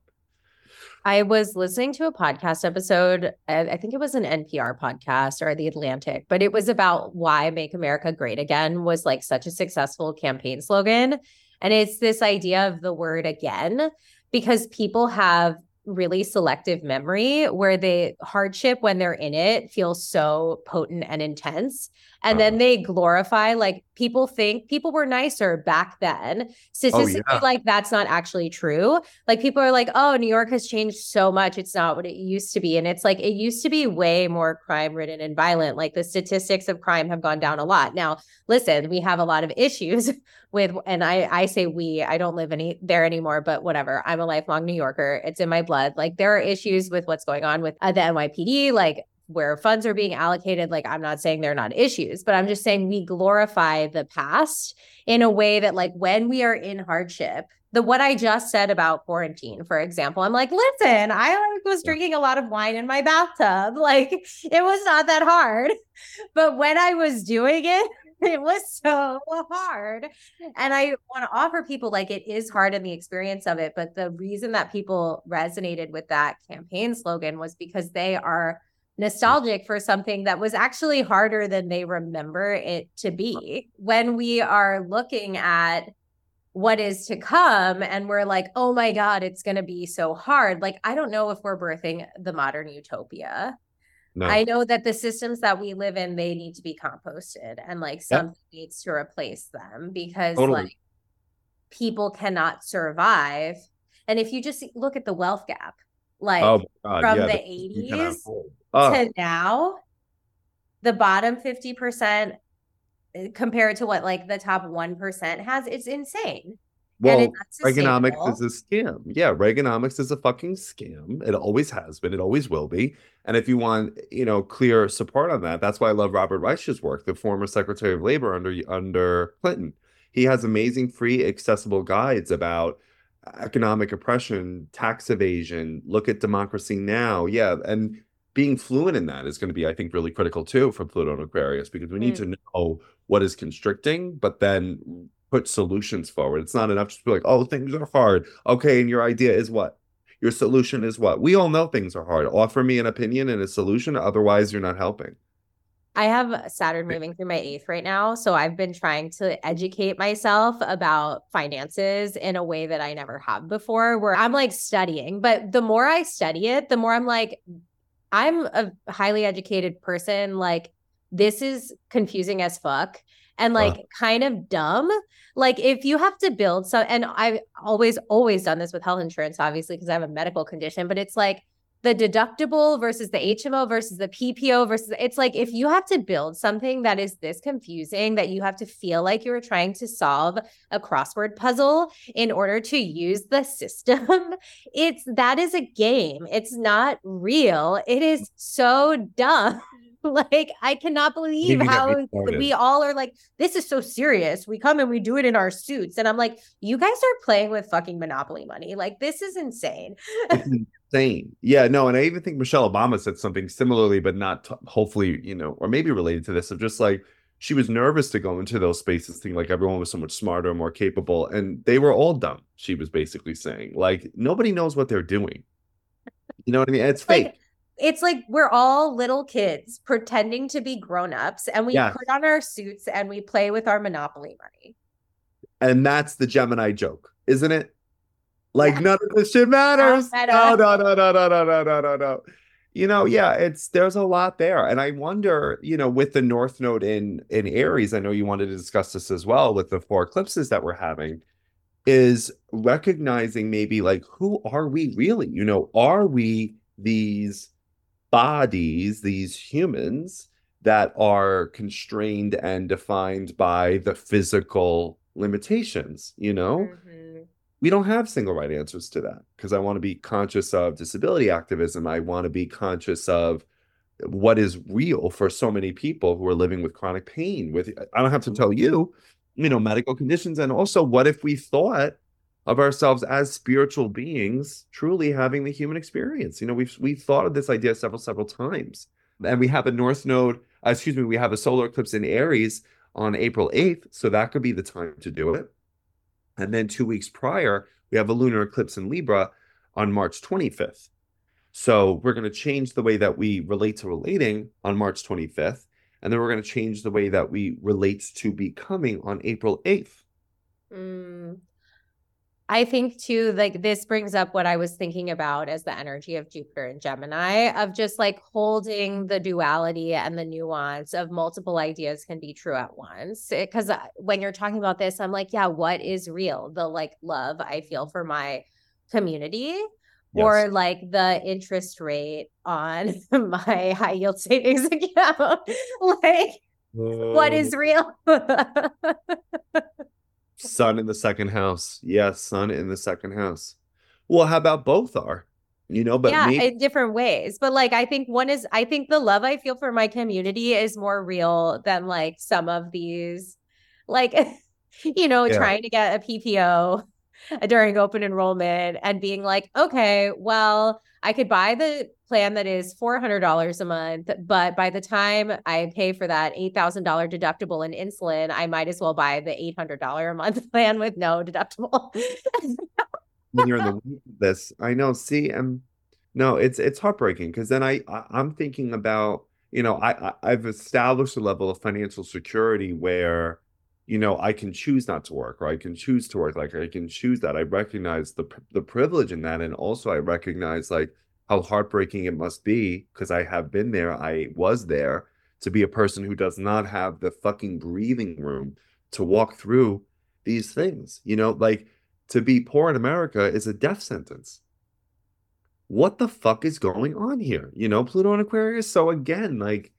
I was listening to a podcast episode i think it was an npr podcast or the atlantic but it was about why make america great again was like such a successful campaign slogan. And it's this idea of the word again because people have really selective memory where the hardship when they're in it feels so potent and intense and then oh. they glorify like people think people were nicer back then. Oh, Statistically oh, yeah. like that's not actually true. Like people are like oh new york has changed so much it's not what it used to be and it's like it used to be way more crime ridden and violent like the statistics of crime have gone down a lot. Now listen we have a lot of issues with and i i say we i don't live any there anymore but whatever i'm a lifelong new yorker it's in my blood like there are issues with what's going on with uh, the nypd like where funds are being allocated. Like i'm not saying they're not issues but i'm just saying we glorify the past in a way that like when we are in hardship the what i just said about quarantine for example i'm like listen i like was drinking a lot of wine in my bathtub. Like it was not that hard. But when i was doing it it was so hard hmm. and i want to offer people like it is hard in the experience of it but the reason that people resonated with that campaign slogan was because they are hmm. nostalgic for something that was actually harder than they remember it to be. When we are looking at what is to come and we're like, oh my God, it's going to be so hard. Like, I don't know if we're birthing the modern utopia. No. I know that the systems that we live in, they need to be composted and like something needs to replace them because totally. like people cannot survive. And if you just look at the wealth gap, like oh, from yeah, the 80s oh. to now, the bottom 50% eh, compared to what like the top 1% has, it's insane. Well, Reaganomics is a scam. Yeah, Reaganomics is a fucking scam. It always has been. It always will be. And if you want, you know, clear support on that, that's why I love Robert Reich's work, the former Secretary of Labor under under Clinton. He has amazing, free, accessible guides about economic oppression, tax evasion, look at democracy now. Yeah. And being fluent in that is going to be, I think, really critical too for Pluto and Aquarius because we need mm. to know what is constricting, but then put solutions forward. It's not enough just to be like, oh, things are hard. Okay. And your idea is what? Your solution is what? We all know things are hard. Offer me an opinion and a solution. Otherwise, you're not helping. I have Saturn moving through my eighth right now. So I've been trying to educate myself about finances in a way that I never have before, where I'm like studying. But the more I study it, the more I'm like, I'm a highly educated person. Like, this is confusing as fuck and like uh. kind of dumb. Like, if you have to build some, and I've always, always done this with health insurance, obviously, because I have a medical condition, but it's like, the deductible versus the HMO versus the PPO versus it's like if you have to build something that is this confusing that you have to feel like you're trying to solve a crossword puzzle in order to use the system, it's that is a game. It's not real. It is so dumb. like I cannot believe how we all are like, this is so serious. We come and we do it in our suits. And I'm like, you guys are playing with fucking monopoly money. Like this is insane. insane. Yeah, no, and I even think Michelle Obama said something similarly, but not t- hopefully, you know, or maybe related to this of just like she was nervous to go into those spaces, thinking like everyone was so much smarter, more capable, and they were all dumb. She was basically saying like nobody knows what they're doing. You know what I mean? It's fake. Like, it's like we're all little kids pretending to be grown-ups and we yes. put on our suits and we play with our monopoly money. And that's the Gemini joke, isn't it? Like yeah. none of this shit matters. No, no, no, no, no, no, no, no, no, no. You know, yeah, it's there's a lot there. And I wonder, you know, with the North Node in in Aries, I know you wanted to discuss this as well with the four eclipses that we're having, is recognizing maybe like who are we really? You know, are we these bodies, these humans that are constrained and defined by the physical limitations, you know? Mm-hmm. We don't have single right answers to that because I want to be conscious of disability activism. I want to be conscious of what is real for so many people who are living with chronic pain with I don't have to tell you, you know, medical conditions and also what if we thought of ourselves as spiritual beings truly having the human experience. You know, we've we've thought of this idea several several times, and we have a North Node. Uh, excuse me, we have a solar eclipse in Aries on April eighth, so that could be the time to do it. And then two weeks prior, we have a lunar eclipse in Libra on March twenty fifth. So we're going to change the way that we relate to relating on March twenty fifth, and then we're going to change the way that we relate to becoming on April eighth. Mm, I think too, like this brings up what I was thinking about as the energy of Jupiter and Gemini of just like holding the duality and the nuance of multiple ideas can be true at once. Eh, because uh, when you're talking about this, I'm like, yeah, what is real? The like love I feel for my community. Yes. Or like the interest rate on my high yield savings account. like, what is real? Sun in the second house. Yes, sun in the second house. Well, how about both are? You know, but yeah, me- in different ways. But like, I think one is, I think the love I feel for my community is more real than like some of these, like, you know, yeah. trying to get a PPO during open enrollment and being like, okay, well, I could buy the plan that is $400 a month, but by the time I pay for that $8,000 deductible in insulin, I might as well buy the $800 a month plan with no deductible. when you're in the this, I know. See, and no, it's it's heartbreaking because then I, I I'm thinking about you know I, I I've established a level of financial security where you know I can choose not to work or I can choose to work like I can choose that I recognize the the privilege in that and also I recognize like how heartbreaking it must be because I have been there, I was there to be a person who does not have the fucking breathing room to walk through these things. You know, like to be poor in America is a death sentence. What the fuck is going on here? You know, Pluto and Aquarius. So again, like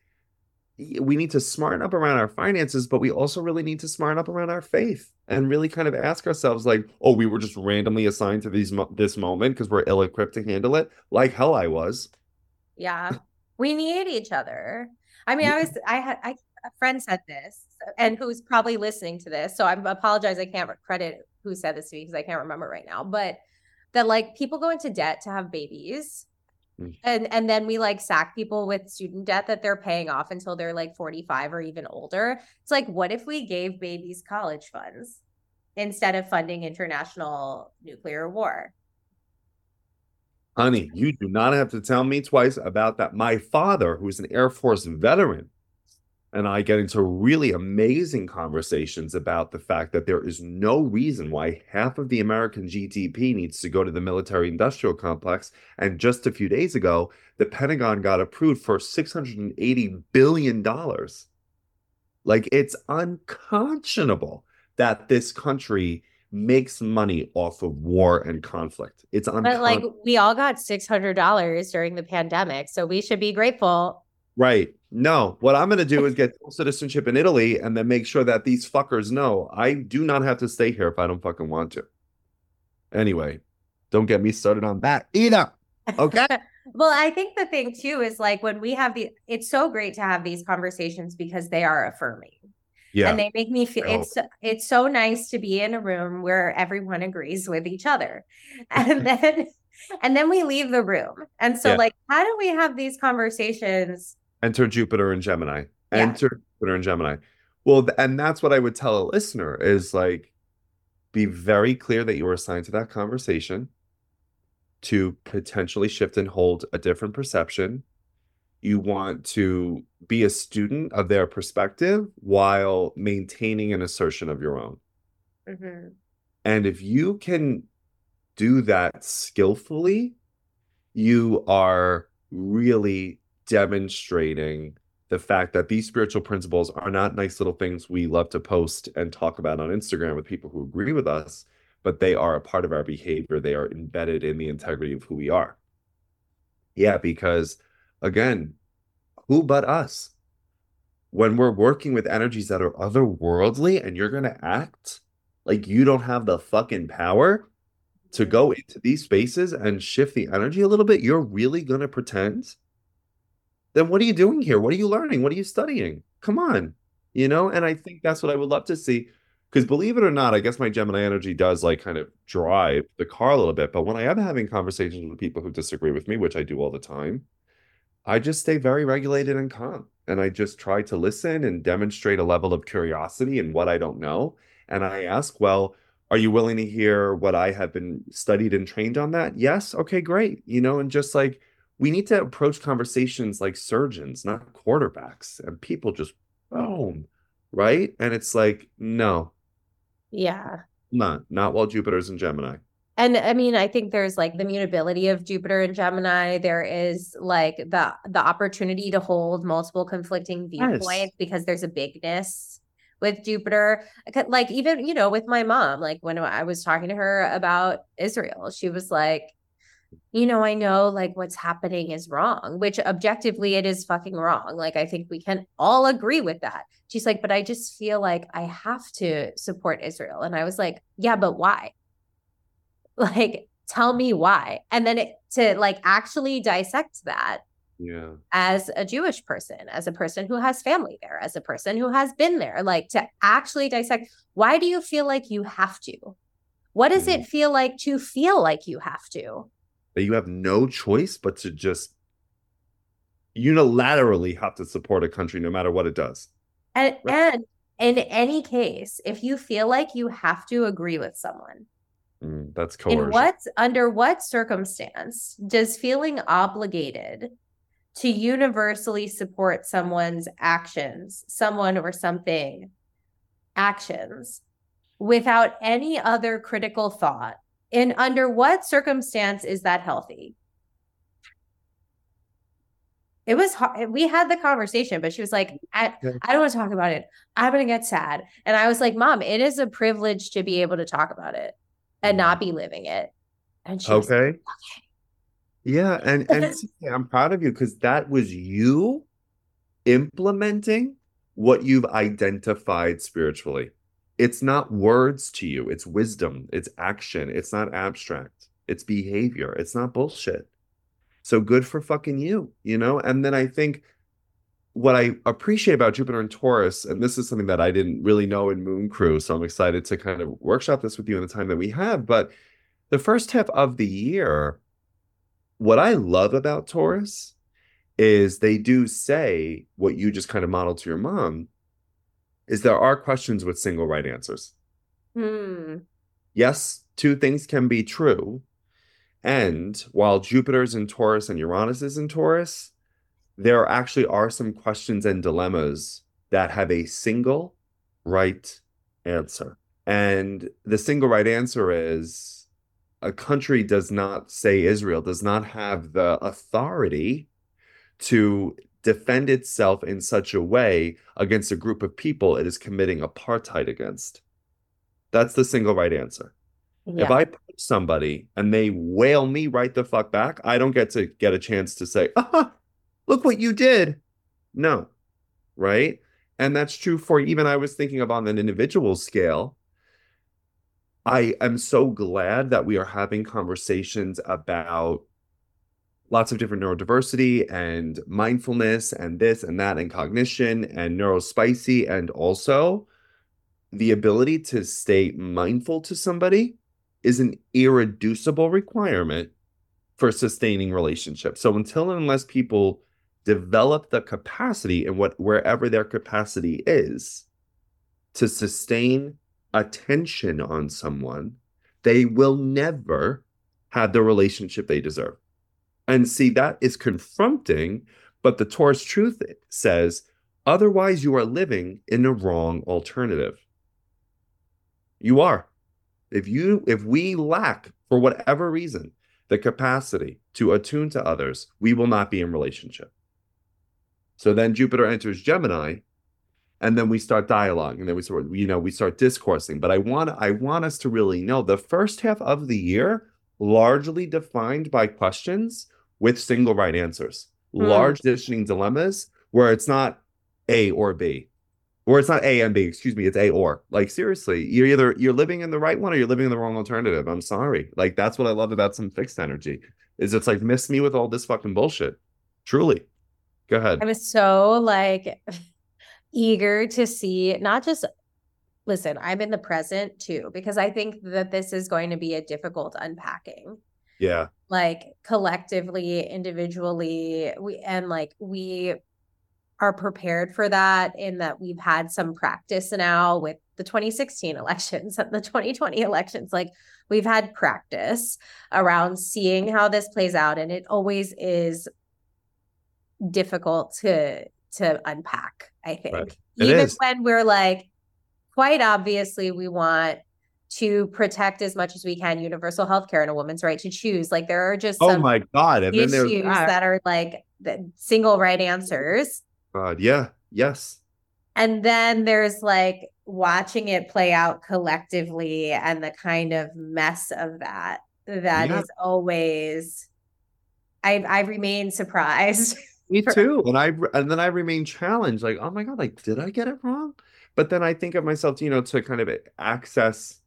we need to smarten up around our finances, but we also really need to smarten up around our faith and really kind of ask ourselves, like, oh, we were just randomly assigned to these mo- this moment because we're ill equipped to handle it. Like hell, I was. Yeah, we need each other. I mean, I was, I had, I a friend said this, and who's probably listening to this. So I apologize, I can't credit who said this to me because I can't remember right now. But that like people go into debt to have babies. Mm. and and then we like sack people with student debt that they're paying off until they're like 45 or even older. It's like what if we gave babies college funds instead of funding international nuclear war? Honey you do not have to tell me twice about that. My father who's an air force veteran and I get into really amazing conversations about the fact that there is no reason why half of the American GDP needs to go to the military industrial complex. And just a few days ago, the Pentagon got approved for $680 billion. Like, it's unconscionable that this country makes money off of war and conflict. It's But like we all got six hundred dollars during the pandemic, so we should be grateful. Right. No, what I'm going to do is get citizenship in Italy and then make sure that these fuckers know I do not have to stay here if I don't fucking want to. Anyway, don't get me started on that either. Okay. well, I think the thing too is like when we have the, it's so great to have these conversations because they are affirming. Yeah. And they make me feel it's it's so nice to be in a room where everyone agrees with each other. And then and then we leave the room. And so Yeah. like how do we have these conversations? Enter Jupiter and Gemini. Yeah. Enter Jupiter and Gemini. Well, and that's what I would tell a listener is like, be very clear that you were assigned to that conversation to potentially shift and hold a different perception. You want to be a student of their perspective while maintaining an assertion of your own. Mhm. And if you can do that skillfully, you are really demonstrating the fact that these spiritual principles are not nice little things we love to post and talk about on Instagram with people who agree with us, but they are a part of our behavior. They are embedded in the integrity of who we are. Yeah, because again, who but us? When we're working with energies that are otherworldly and you're going to act like you don't have the fucking power to go into these spaces and shift the energy a little bit, you're really going to pretend? Then what are you doing here? What are you learning? What are you studying? Come on. You know, and I think that's what I would love to see. Because believe it or not, I guess my Gemini energy does like kind of drive the car a little bit. But when I am having conversations with people who disagree with me, which I do all the time, I just stay very regulated and calm. And I just try to listen and demonstrate a level of curiosity in what I don't know. And I ask, well, are you willing to hear what I have been studied and trained on that? Yes. Okay, great. You know, and just like we need to approach conversations like surgeons, not quarterbacks. And people just boom, right? And it's like, no, Yeah. not not while Jupiter's in Gemini. And I mean, I think there's like the mutability of Jupiter and Gemini. There is like the the opportunity to hold multiple conflicting Yes. viewpoints because there's a bigness with Jupiter. Like even, you know, with my mom, like when I was talking to her about Israel, she was like, you know, I know like what's happening is wrong, which objectively it is fucking wrong. Like I think we can all agree with that. She's like, but I just feel like I have to support Israel. And I was like, yeah, but why? like tell me why and then it, to like actually dissect that Yeah. as a jewish person as a person who has family there as a person who has been there like to actually dissect why do you feel like you have to what does Mhm. it feel like to feel like you have to That you have no choice but to just unilaterally have to support a country no matter what it does. and Right. and in any case if you feel like you have to agree with someone Mm, that's coercion. In what under what circumstance does feeling obligated to universally support someone's actions, someone or something actions without any other critical thought? In under what circumstance is that healthy? It was hard. Eh, we had the conversation, but she was like, mm-hmm. I, I don't want to talk about it. I'm going to get sad. And I was like, Mom, it is a privilege to be able to talk about it and not be mm-hmm. living it. And she was like, Okay. Yeah, and and I'm proud of you because that was you implementing what you've identified spiritually. It's not words to you, it's wisdom, it's action, it's not abstract, it's behavior, it's not bullshit. So good for fucking you, you know? And then I think what I appreciate about Jupiter and Taurus, and this is something that I didn't really know in Moon Crew, so I'm excited to kind of workshop this with you in the time that we have. But the first half of the year, what I love about Taurus is they do say what you just kind of modeled to your mom is there are questions with single right answers. Hmm. Yes, two things can be true. And while Jupiter's in Taurus and Uranus is in Taurus, there actually are some questions and dilemmas that have a single right answer. And the single right answer is a country does not say Israel does not have the authority to defend itself in such a way against a group of people it is committing apartheid against. That's the single right answer. Yeah. If I punch somebody and they wail me right the fuck back, I don't get to get a chance to say, ah, look what you did. No. Right. And that's true for even I was thinking of on an individual scale. I am so glad that we are having conversations about lots of different neurodiversity and mindfulness and this and that and cognition and neurospicy and also the ability to stay mindful to somebody is an irreducible requirement for sustaining relationships. So until and unless people develop the capacity and what wherever their capacity is to sustain attention on someone, they will never have the relationship they deserve. And see, that is confronting, but the Taurus truth says otherwise you are living in a wrong alternative. You are. If you if we lack for whatever reason the capacity to attune to others, we will not be in relationship. So then Jupiter enters Gemini, and then we start dialogue, and then we sort you know we start discoursing. But I want I want us to really know the first half of the year largely defined by questions with single right answers, Hmm. large decisioning dilemmas where it's not A or B or it's not A and B, excuse me, it's A or. Like seriously, you're either you're living in the right one or you're living in the wrong alternative. I'm sorry. Like that's what I love about some fixed energy. Is it's like miss me with all this fucking bullshit. Truly. Go ahead. I was so like eager to see not just listen, I'm in the present too, because I think that this is going to be a difficult unpacking. Yeah. Like collectively, individually, we and like we are prepared for that in that we've had some practice now with the 2016 elections and the 2020 elections. Like we've had practice around seeing how this plays out. And it always is difficult to to unpack, I think. Right. Even is. when we're like, quite obviously we want to protect as much as we can universal health care and a woman's right to choose. Like there are just Oh my god. And then issues there's that. that are like the single right answers. God, yeah. Yes. And then there's like watching it play out collectively and the kind of mess of that that is Yeah. always I I remain surprised. Me too. And I and then I remain challenged, like, oh my God, like, did I get it wrong? But then I think of myself, you know, to kind of access,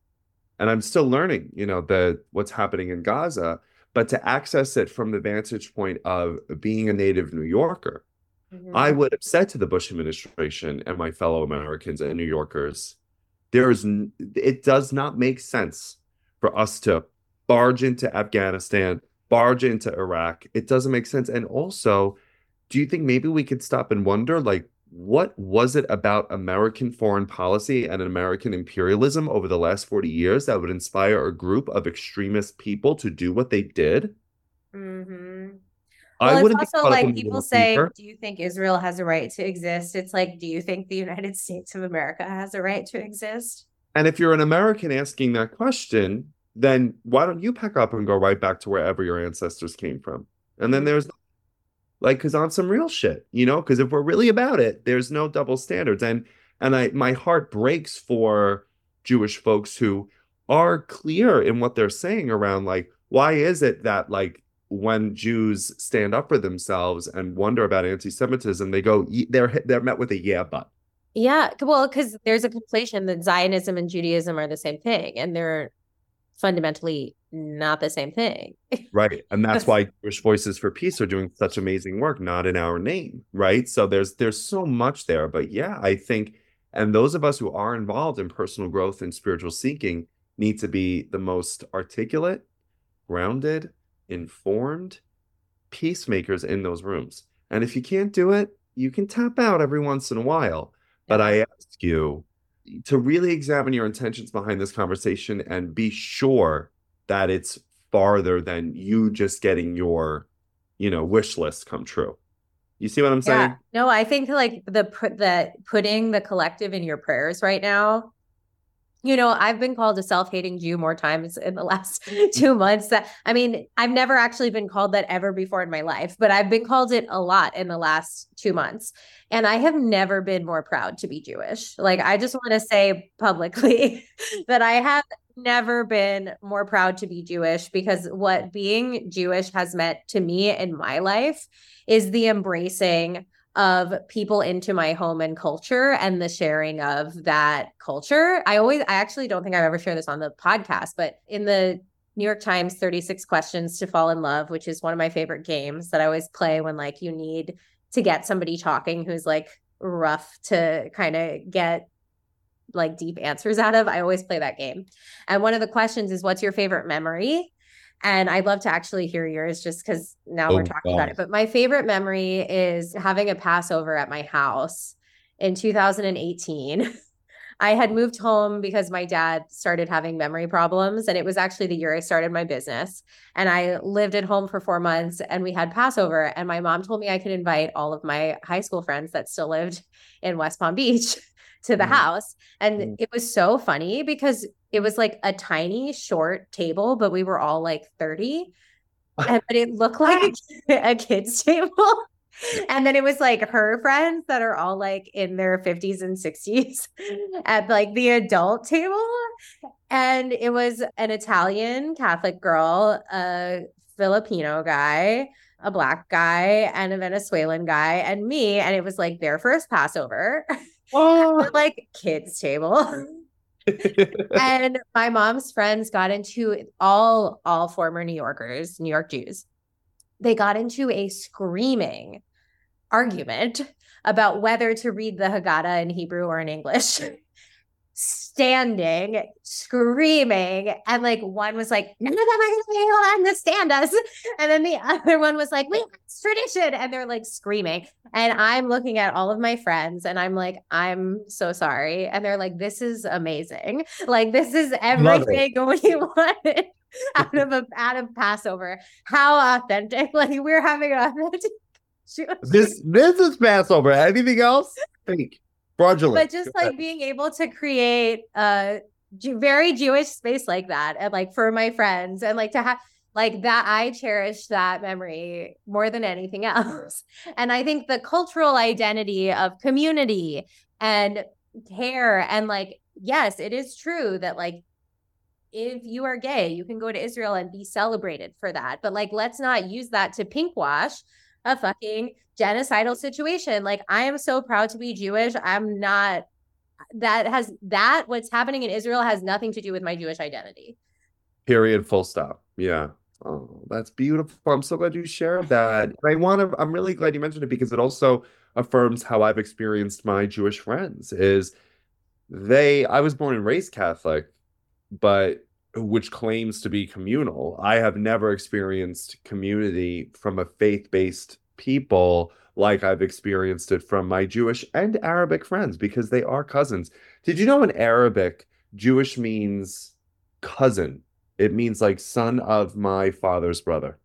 and I'm still learning, you know, the what's happening in Gaza, but to access it from the vantage point of being a native New Yorker, I Mm-hmm. would have said to the Bush administration and my fellow Americans and New Yorkers, there is it does not make sense for us to barge into Afghanistan, barge into Iraq. It doesn't make sense. And also, do you think maybe we could stop and wonder like what was it about American foreign policy and American imperialism over the last 40 years that would inspire a group of extremist people to do what they did? Mhm. I Well, it's wouldn't be also like people say, do you think Israel has a right to exist? It's like, do you think the United States of America has a right to exist? And if you're an American asking that question, then why don't you pack up and go right back to wherever your ancestors came from? And then Mhm. there's like, because on some real shit, you know, because if we're really about it, there's no double standards. And and I my heart breaks for Jewish folks who are clear in what they're saying around like, why is it that like when Jews stand up for themselves and wonder about anti-Semitism, they go, they're they're met with a yeah, but Yeah, well, because there's a conflation that Zionism and Judaism are the same thing, and they're fundamentally not the same thing. Right. And that's why Jewish Voices for Peace are doing such amazing work, not in our name. Right. So there's there's so much there. But yeah, I think and those of us who are involved in personal growth and spiritual seeking need to be the most articulate, grounded, informed peacemakers in those rooms. And if you can't do it, you can tap out every once in a while. But I ask you to really examine your intentions behind this conversation and be sure that it's farther than you just getting your, you know, wish list come true. You see what I'm saying? Yeah. No, I think like the put the putting the collective in your prayers right now you know, I've been called a self-hating Jew more times in the last mm. two months. That I mean, I've never actually been called that ever before in my life, but I've been called it a lot in the last two months. And I have never been more proud to be Jewish. Like, I just want to say publicly that I have never been more proud to be Jewish because what being Jewish has meant to me in my life is the embracing of people into my home and culture and the sharing of that culture. I always, I actually don't think I've ever shared this on the podcast, but in the New York Times 36 questions to fall in love, which is one of my favorite games that I always play when like you need to get somebody talking who's like rough to kind of get like deep answers out of. I always play that game. And one of the questions is what's your favorite memory? And I'd love to actually hear yours just because now oh, we're talking God. about it. But my favorite memory is having a Passover at my house in 2018. I had moved home because my dad started having memory problems. And it was actually the year I started my business. And I lived at home for four months and we had Passover. And my mom told me I could invite all of my high school friends that still lived in West Palm Beach to the mm. house. And mm. it was so funny because it was like a tiny short table, but we were all like 30. And, but it looked like a, kid's table. and then it was like her friends that are all like in their 50s and 60s at like the adult table. And it was an Italian Catholic girl, a Filipino guy, a black guy, and a Venezuelan guy, and me. And it was like their first Passover. Oh. like kids' table. And my mom's friends got into all all former New Yorkers, New York Jews. They got into a screaming argument about whether to read the Haggadah in Hebrew or in English standing, screaming, and like one was like, "None of them are going to be able to understand us," and then the other one was like, "We it's tradition," and they're like screaming, and I'm looking at all of my friends, and I'm like, "I'm so sorry," and they're like, "This is amazing! Like this is everything we wanted." out of a out of Passover. How authentic. Like we're having an authentic. This this is Passover. Anything else? Fake fraudulent. But just like being able to create a very Jewish space like that, and like for my friends, and like to have like that, I cherish that memory more than anything else. And I think the cultural identity of community and care, and like, yes, it is true that like if you are gay, you can go to Israel and be celebrated for that. But like, let's not use that to pinkwash a fucking genocidal situation. Like I am so proud to be Jewish. I'm not that has that what's happening in Israel has nothing to do with my Jewish identity. Period. Full stop. Yeah. Oh, that's beautiful. I'm so glad you shared that. I want to I'm really glad you mentioned it because it also affirms how I've experienced my Jewish friends is they I was born and raised Catholic, but which claims to be communal. I have never experienced community from a faith-based people like I've experienced it from my Jewish and Arabic friends because they are cousins. Did you know in Arabic, Jewish means cousin? It means like son of my father's brother.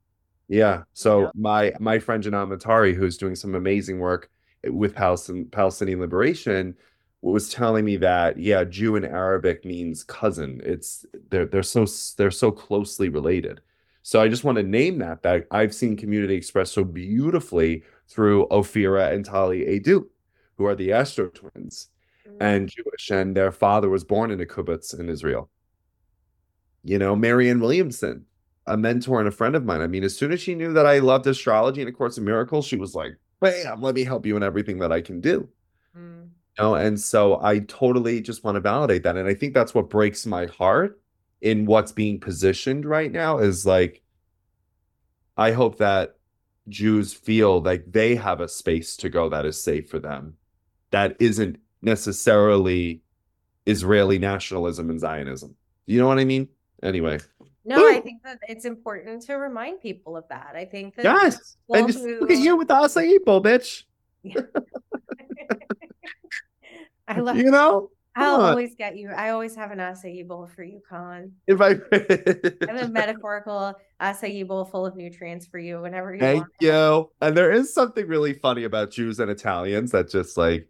Yeah. So yeah. my my friend Janam Matari, who's doing some amazing work with Palestinian, Palestinian liberation, was telling me that yeah, Jew in Arabic means cousin. It's they're they're so they're so closely related. So I just want to name that that I've seen community expressed so beautifully through Ophira and Tali Edut, who are the Astro twins mm-hmm. and Jewish, and their father was born in a kibbutz in Israel. You know, Marianne Williamson, a mentor and a friend of mine. I mean, as soon as she knew that I loved astrology and A Course in Miracles, she was like, bam, let me help you in everything that I can do. Mm. You know, and so I totally just want to validate that. And I think that's what breaks my heart in what's being positioned right now is like I hope that Jews feel like they have a space to go that is safe for them that isn't necessarily Israeli nationalism and Zionism. You know what I mean? Anyway. No, I think that it's important to remind people of that. I think that yes, and just who... look at you with the acai bowl, bitch. I love you know I'll always get you. I always have an acai bowl for you, Colin. If I, I have a metaphorical acai bowl full of nutrients for you whenever you Thank want. you. And there is something really funny about Jews and Italians that just like,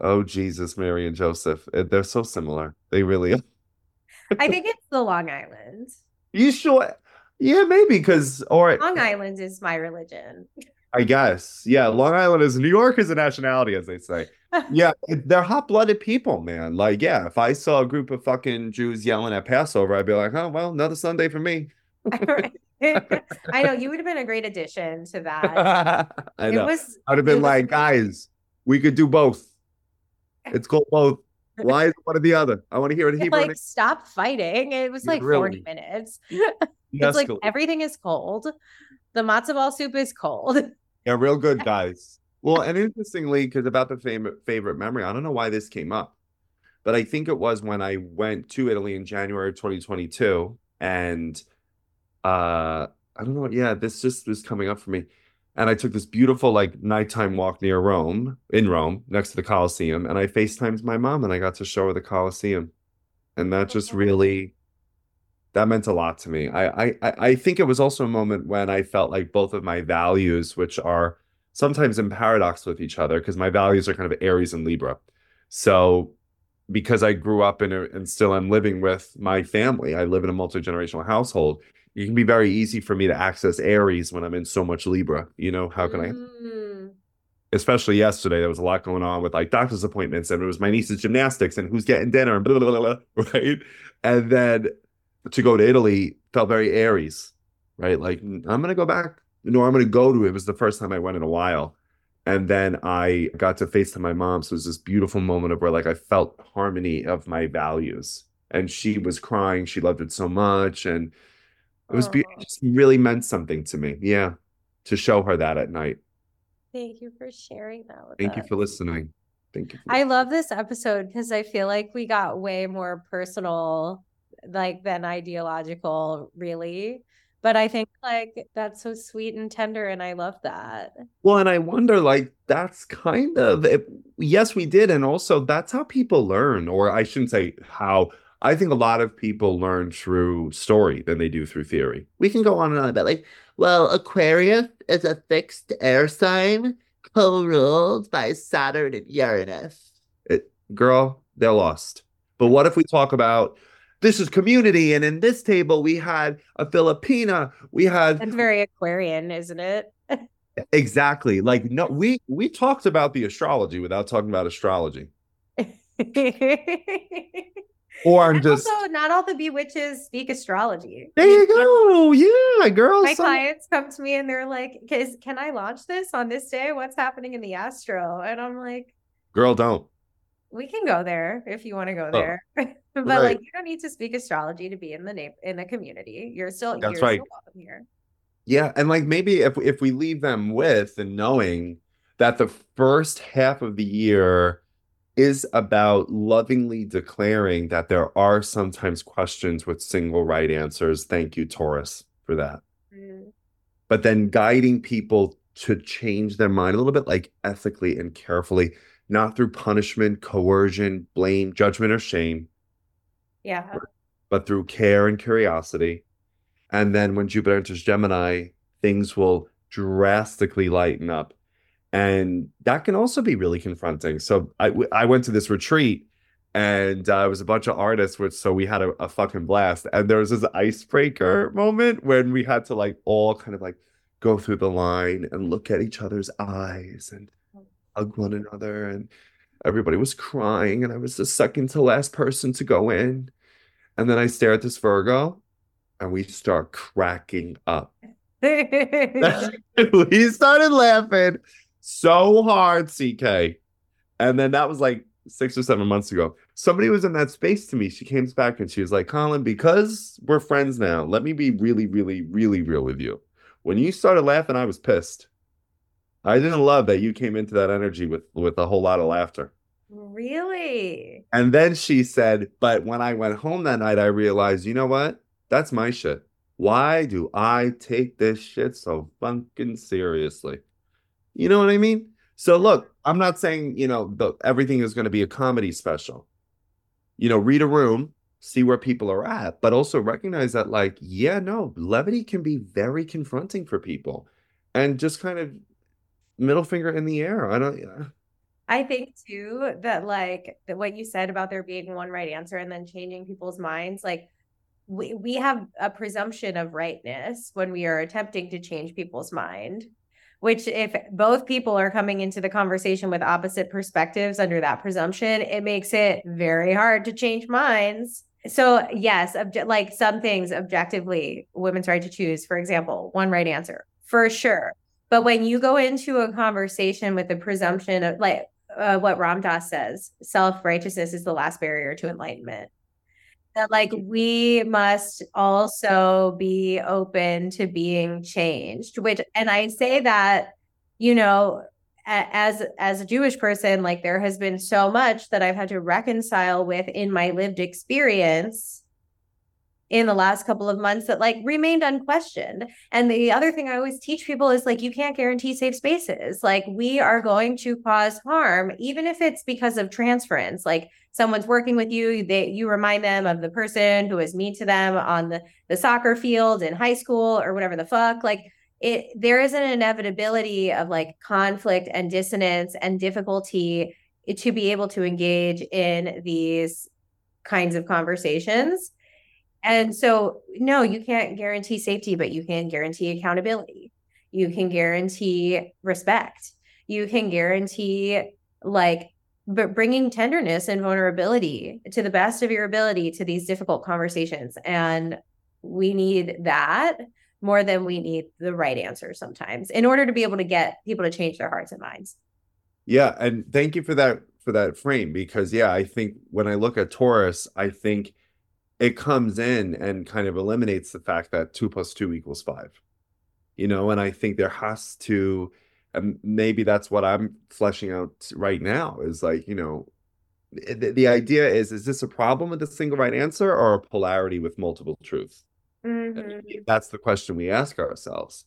oh Jesus, Mary and Joseph, eh, they're so similar. They really are. I think it's the Long Island. You sure? Yeah, maybe because or Long Island is my religion. I guess. Yeah, Long Island is New York is a nationality, as they say. Yeah, they're hot blooded people, man. Like, yeah, if I saw a group of fucking Jews yelling at Passover, I'd be like, oh well, another Sunday for me. I know you would have been a great addition to that. I know. Was, I'd have been like, guys, we could do both. It's called both. Why is one or the other? I want to hear it. Hebrew. Like, stop fighting. It was like really? 40 minutes. it's like everything is cold. The matzo ball soup is cold. Yeah, real good, guys. Well, and interestingly, because about the favorite favorite memory, I don't know why this came up, but I think it was when I went to Italy in January 2022, and uh, I don't know. Yeah, this just was coming up for me and I took this beautiful like nighttime walk near Rome, in Rome, next to the Colosseum, and I FaceTimed my mom and I got to show her the Colosseum. And that just really that meant a lot to me. I I I think it was also a moment when I felt like both of my values, which are sometimes in paradox with each other, because my values are kind of Aries and Libra. So because I grew up in a, and still am living with my family, I live in a multi-generational household it can be very easy for me to access Aries when I'm in so much Libra. You know, how can mm. I? Especially yesterday, there was a lot going on with like doctor's appointments, and it was my niece's gymnastics, and who's getting dinner, and blah, blah, blah, blah, right? And then to go to Italy felt very Aries, right? Like I'm gonna go back. No, I'm gonna go to it. It was the first time I went in a while. And then I got to FaceTime my mom. So it was this beautiful moment of where like I felt harmony of my values. And she was crying. She loved it so much. And it was be- just really meant something to me. Yeah. To show her that at night. Thank you for sharing that with me. Thank us. you for listening. Thank you. I love this episode because I feel like we got way more personal like than ideological, really. But I think like that's so sweet and tender, and I love that. Well, and I wonder, like, that's kind of it, yes, we did, and also that's how people learn, or I shouldn't say how I think a lot of people learn through story than they do through theory. We can go on and on about like, well, Aquarius is a fixed air sign co-ruled by Saturn and Uranus. It, girl, they're lost. But what if we talk about this is community, and in this table we had a Filipina, we had That's very Aquarian, isn't it? exactly. Like no, we we talked about the astrology without talking about astrology. Or I'm just also not all the bewitches speak astrology. There you go. Yeah, girls. My some... clients come to me and they're like, can I launch this on this day? What's happening in the astro? And I'm like, Girl, don't. We can go there if you want to go oh, there. but right. like you don't need to speak astrology to be in the name in the community. You're still That's you're right. still welcome here. Yeah, and like maybe if if we leave them with and knowing that the first half of the year is about lovingly declaring that there are sometimes questions with single right answers. Thank you, Taurus, for that. Mm. But then guiding people to change their mind a little bit, like ethically and carefully, not through punishment, coercion, blame, judgment, or shame. Yeah. But through care and curiosity. And then when Jupiter enters Gemini, things will drastically lighten up and that can also be really confronting. So I I went to this retreat and uh, it was a bunch of artists which so we had a, a, fucking blast and there was this icebreaker moment when we had to like all kind of like go through the line and look at each other's eyes and hug one another and everybody was crying and i was the second to last person to go in and then i stare at this virgo and we start cracking up we started laughing so hard, CK. And then that was like six or seven months ago. Somebody was in that space to me. She came back and she was like, Colin, because we're friends now, let me be really, really, really real with you. When you started laughing, I was pissed. I didn't love that you came into that energy with with a whole lot of laughter. Really? And then she said, but when I went home that night, I realized, you know what? That's my shit. Why do I take this shit so fucking seriously? You know what I mean? So look, I'm not saying, you know, the, everything is going to be a comedy special. You know, read a room, see where people are at, but also recognize that like, yeah, no, levity can be very confronting for people. And just kind of middle finger in the air. I don't I think too that like that what you said about there being one right answer and then changing people's minds, like we, we have a presumption of rightness when we are attempting to change people's mind which if both people are coming into the conversation with opposite perspectives under that presumption it makes it very hard to change minds. So yes obje- like some things objectively women's right to choose for example one right answer for sure. But when you go into a conversation with the presumption of like uh, what Ram Dass says, self righteousness is the last barrier to enlightenment. That like we must also be open to being changed which and i say that you know as as a jewish person like there has been so much that i've had to reconcile with in my lived experience in the last couple of months that like remained unquestioned. And the other thing I always teach people is like, you can't guarantee safe spaces. Like, we are going to cause harm, even if it's because of transference. Like, someone's working with you, they you remind them of the person who was mean to them on the, the soccer field in high school or whatever the fuck. Like, it there is an inevitability of like conflict and dissonance and difficulty to be able to engage in these kinds of conversations and so, no, you can't guarantee safety, but you can guarantee accountability. You can guarantee respect. You can guarantee like bringing tenderness and vulnerability to the best of your ability to these difficult conversations. And we need that more than we need the right answer sometimes in order to be able to get people to change their hearts and minds. Yeah, and thank you for that for that frame because yeah, I think when I look at Taurus, I think it comes in and kind of eliminates the fact that two plus two equals five. You know, and I think there has to, and maybe that's what I'm fleshing out right now is like, you know, the, the idea is is this a problem with a single right answer or a polarity with multiple truths? Mm-hmm. That's the question we ask ourselves.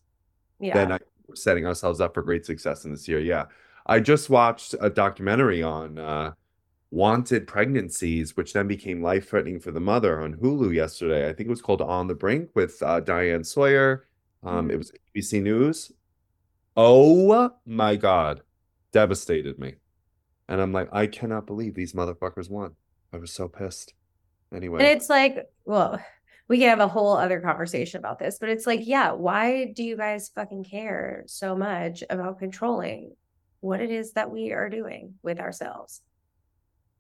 Yeah. Then I, we're setting ourselves up for great success in this year. Yeah. I just watched a documentary on uh, wanted pregnancies, which then became life threatening for the mother on Hulu yesterday. I think it was called On the Brink with uh, Diane Sawyer. Um, mm. It was ABC News. Oh my God. Devastated me. And I'm like, I cannot believe these motherfuckers won. I was so pissed. Anyway. And it's like, well, we can have a whole other conversation about this, but it's like, yeah, why do you guys fucking care so much about controlling what it is that we are doing with ourselves?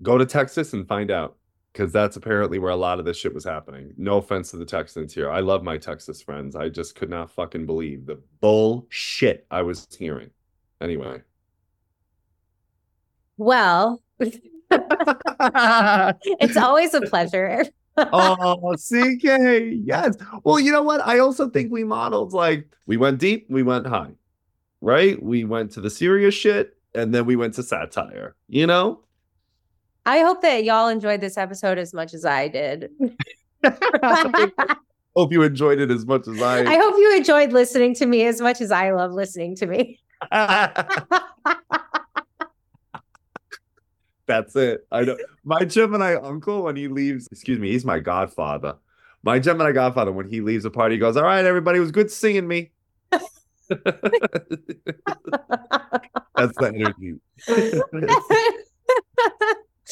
Go to Texas and find out because that's apparently where a lot of this shit was happening. No offense to the Texans here. I love my Texas friends. I just could not fucking believe the bullshit I was hearing. Anyway. Well, it's always a pleasure. oh, CK. Yes. Well, you know what? I also think we modeled like we went deep, we went high, right? We went to the serious shit and then we went to satire, you know? I hope that y'all enjoyed this episode as much as I did. hope you enjoyed it as much as I. I hope you enjoyed listening to me as much as I love listening to me. That's it. I know my Gemini uncle when he leaves. Excuse me, he's my godfather. My Gemini godfather when he leaves a party, he goes, "All right, everybody, it was good seeing me." That's the energy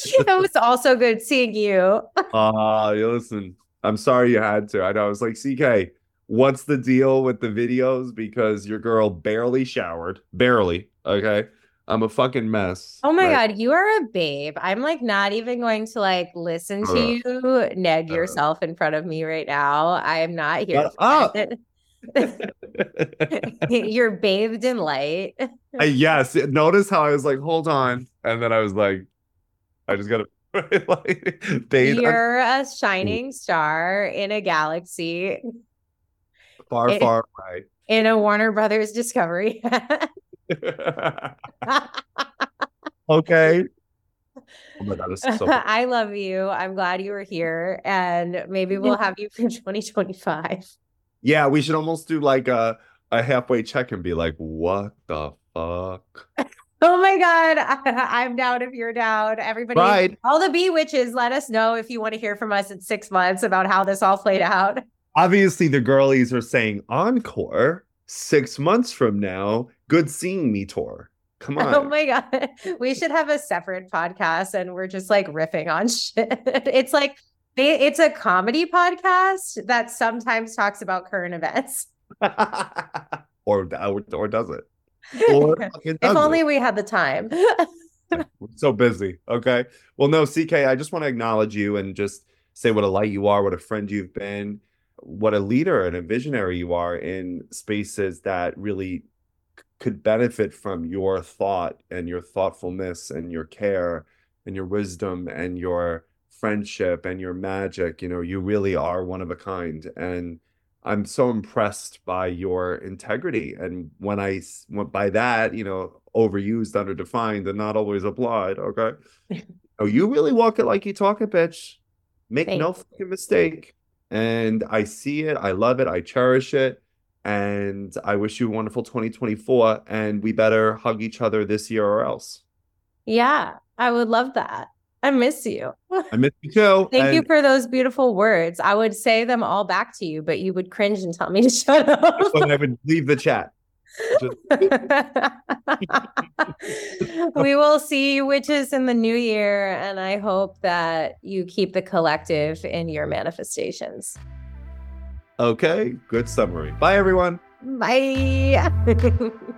it was also good seeing you. Ah, uh, listen, I'm sorry you had to. I know. I was like, CK, what's the deal with the videos? Because your girl barely showered, barely. Okay. I'm a fucking mess. Oh my right? god, you are a babe. I'm like not even going to like listen to uh, you neg uh, yourself in front of me right now. I am not here. Uh, You're bathed in light. Uh, yes. Notice how I was like, hold on. And then I was like, I just gotta like bathe. You're a shining star in a galaxy. Far, in, far away. In a Warner Brothers Discovery. okay. Oh my God, so I love you. I'm glad you were here. And maybe we'll have you for 2025. Yeah, we should almost do like a, a halfway check and be like, what the fuck? Oh my God. I, am down if you're down. Everybody, right. all the bee witches, let us know if you want to hear from us in six months about how this all played out. Obviously, the girlies are saying encore six months from now. Good seeing me tour Come oh on. Oh my god. We should have a separate podcast and we're just like riffing on shit. It's like it's a comedy podcast that sometimes talks about current events. or or does it? Or if only we had the time. We're so busy. Okay. Well, no, CK, I just want to acknowledge you and just say what a light you are, what a friend you've been, what a leader and a visionary you are in spaces that really could benefit from your thought and your thoughtfulness and your care and your wisdom and your friendship and your magic. You know, you really are one of a kind. And I'm so impressed by your integrity. And when I, went by that, you know, overused, underdefined, and not always applied. Okay. oh, you really walk it like you talk it, bitch. Make Thanks. no fucking mistake. And I see it. I love it. I cherish it. And I wish you a wonderful 2024. And we better hug each other this year or else. Yeah, I would love that. I miss you. I miss you too. Thank and- you for those beautiful words. I would say them all back to you, but you would cringe and tell me to shut up. I would leave the chat. we will see witches in the new year, and I hope that you keep the collective in your manifestations. Okay, good summary. Bye, everyone. Bye.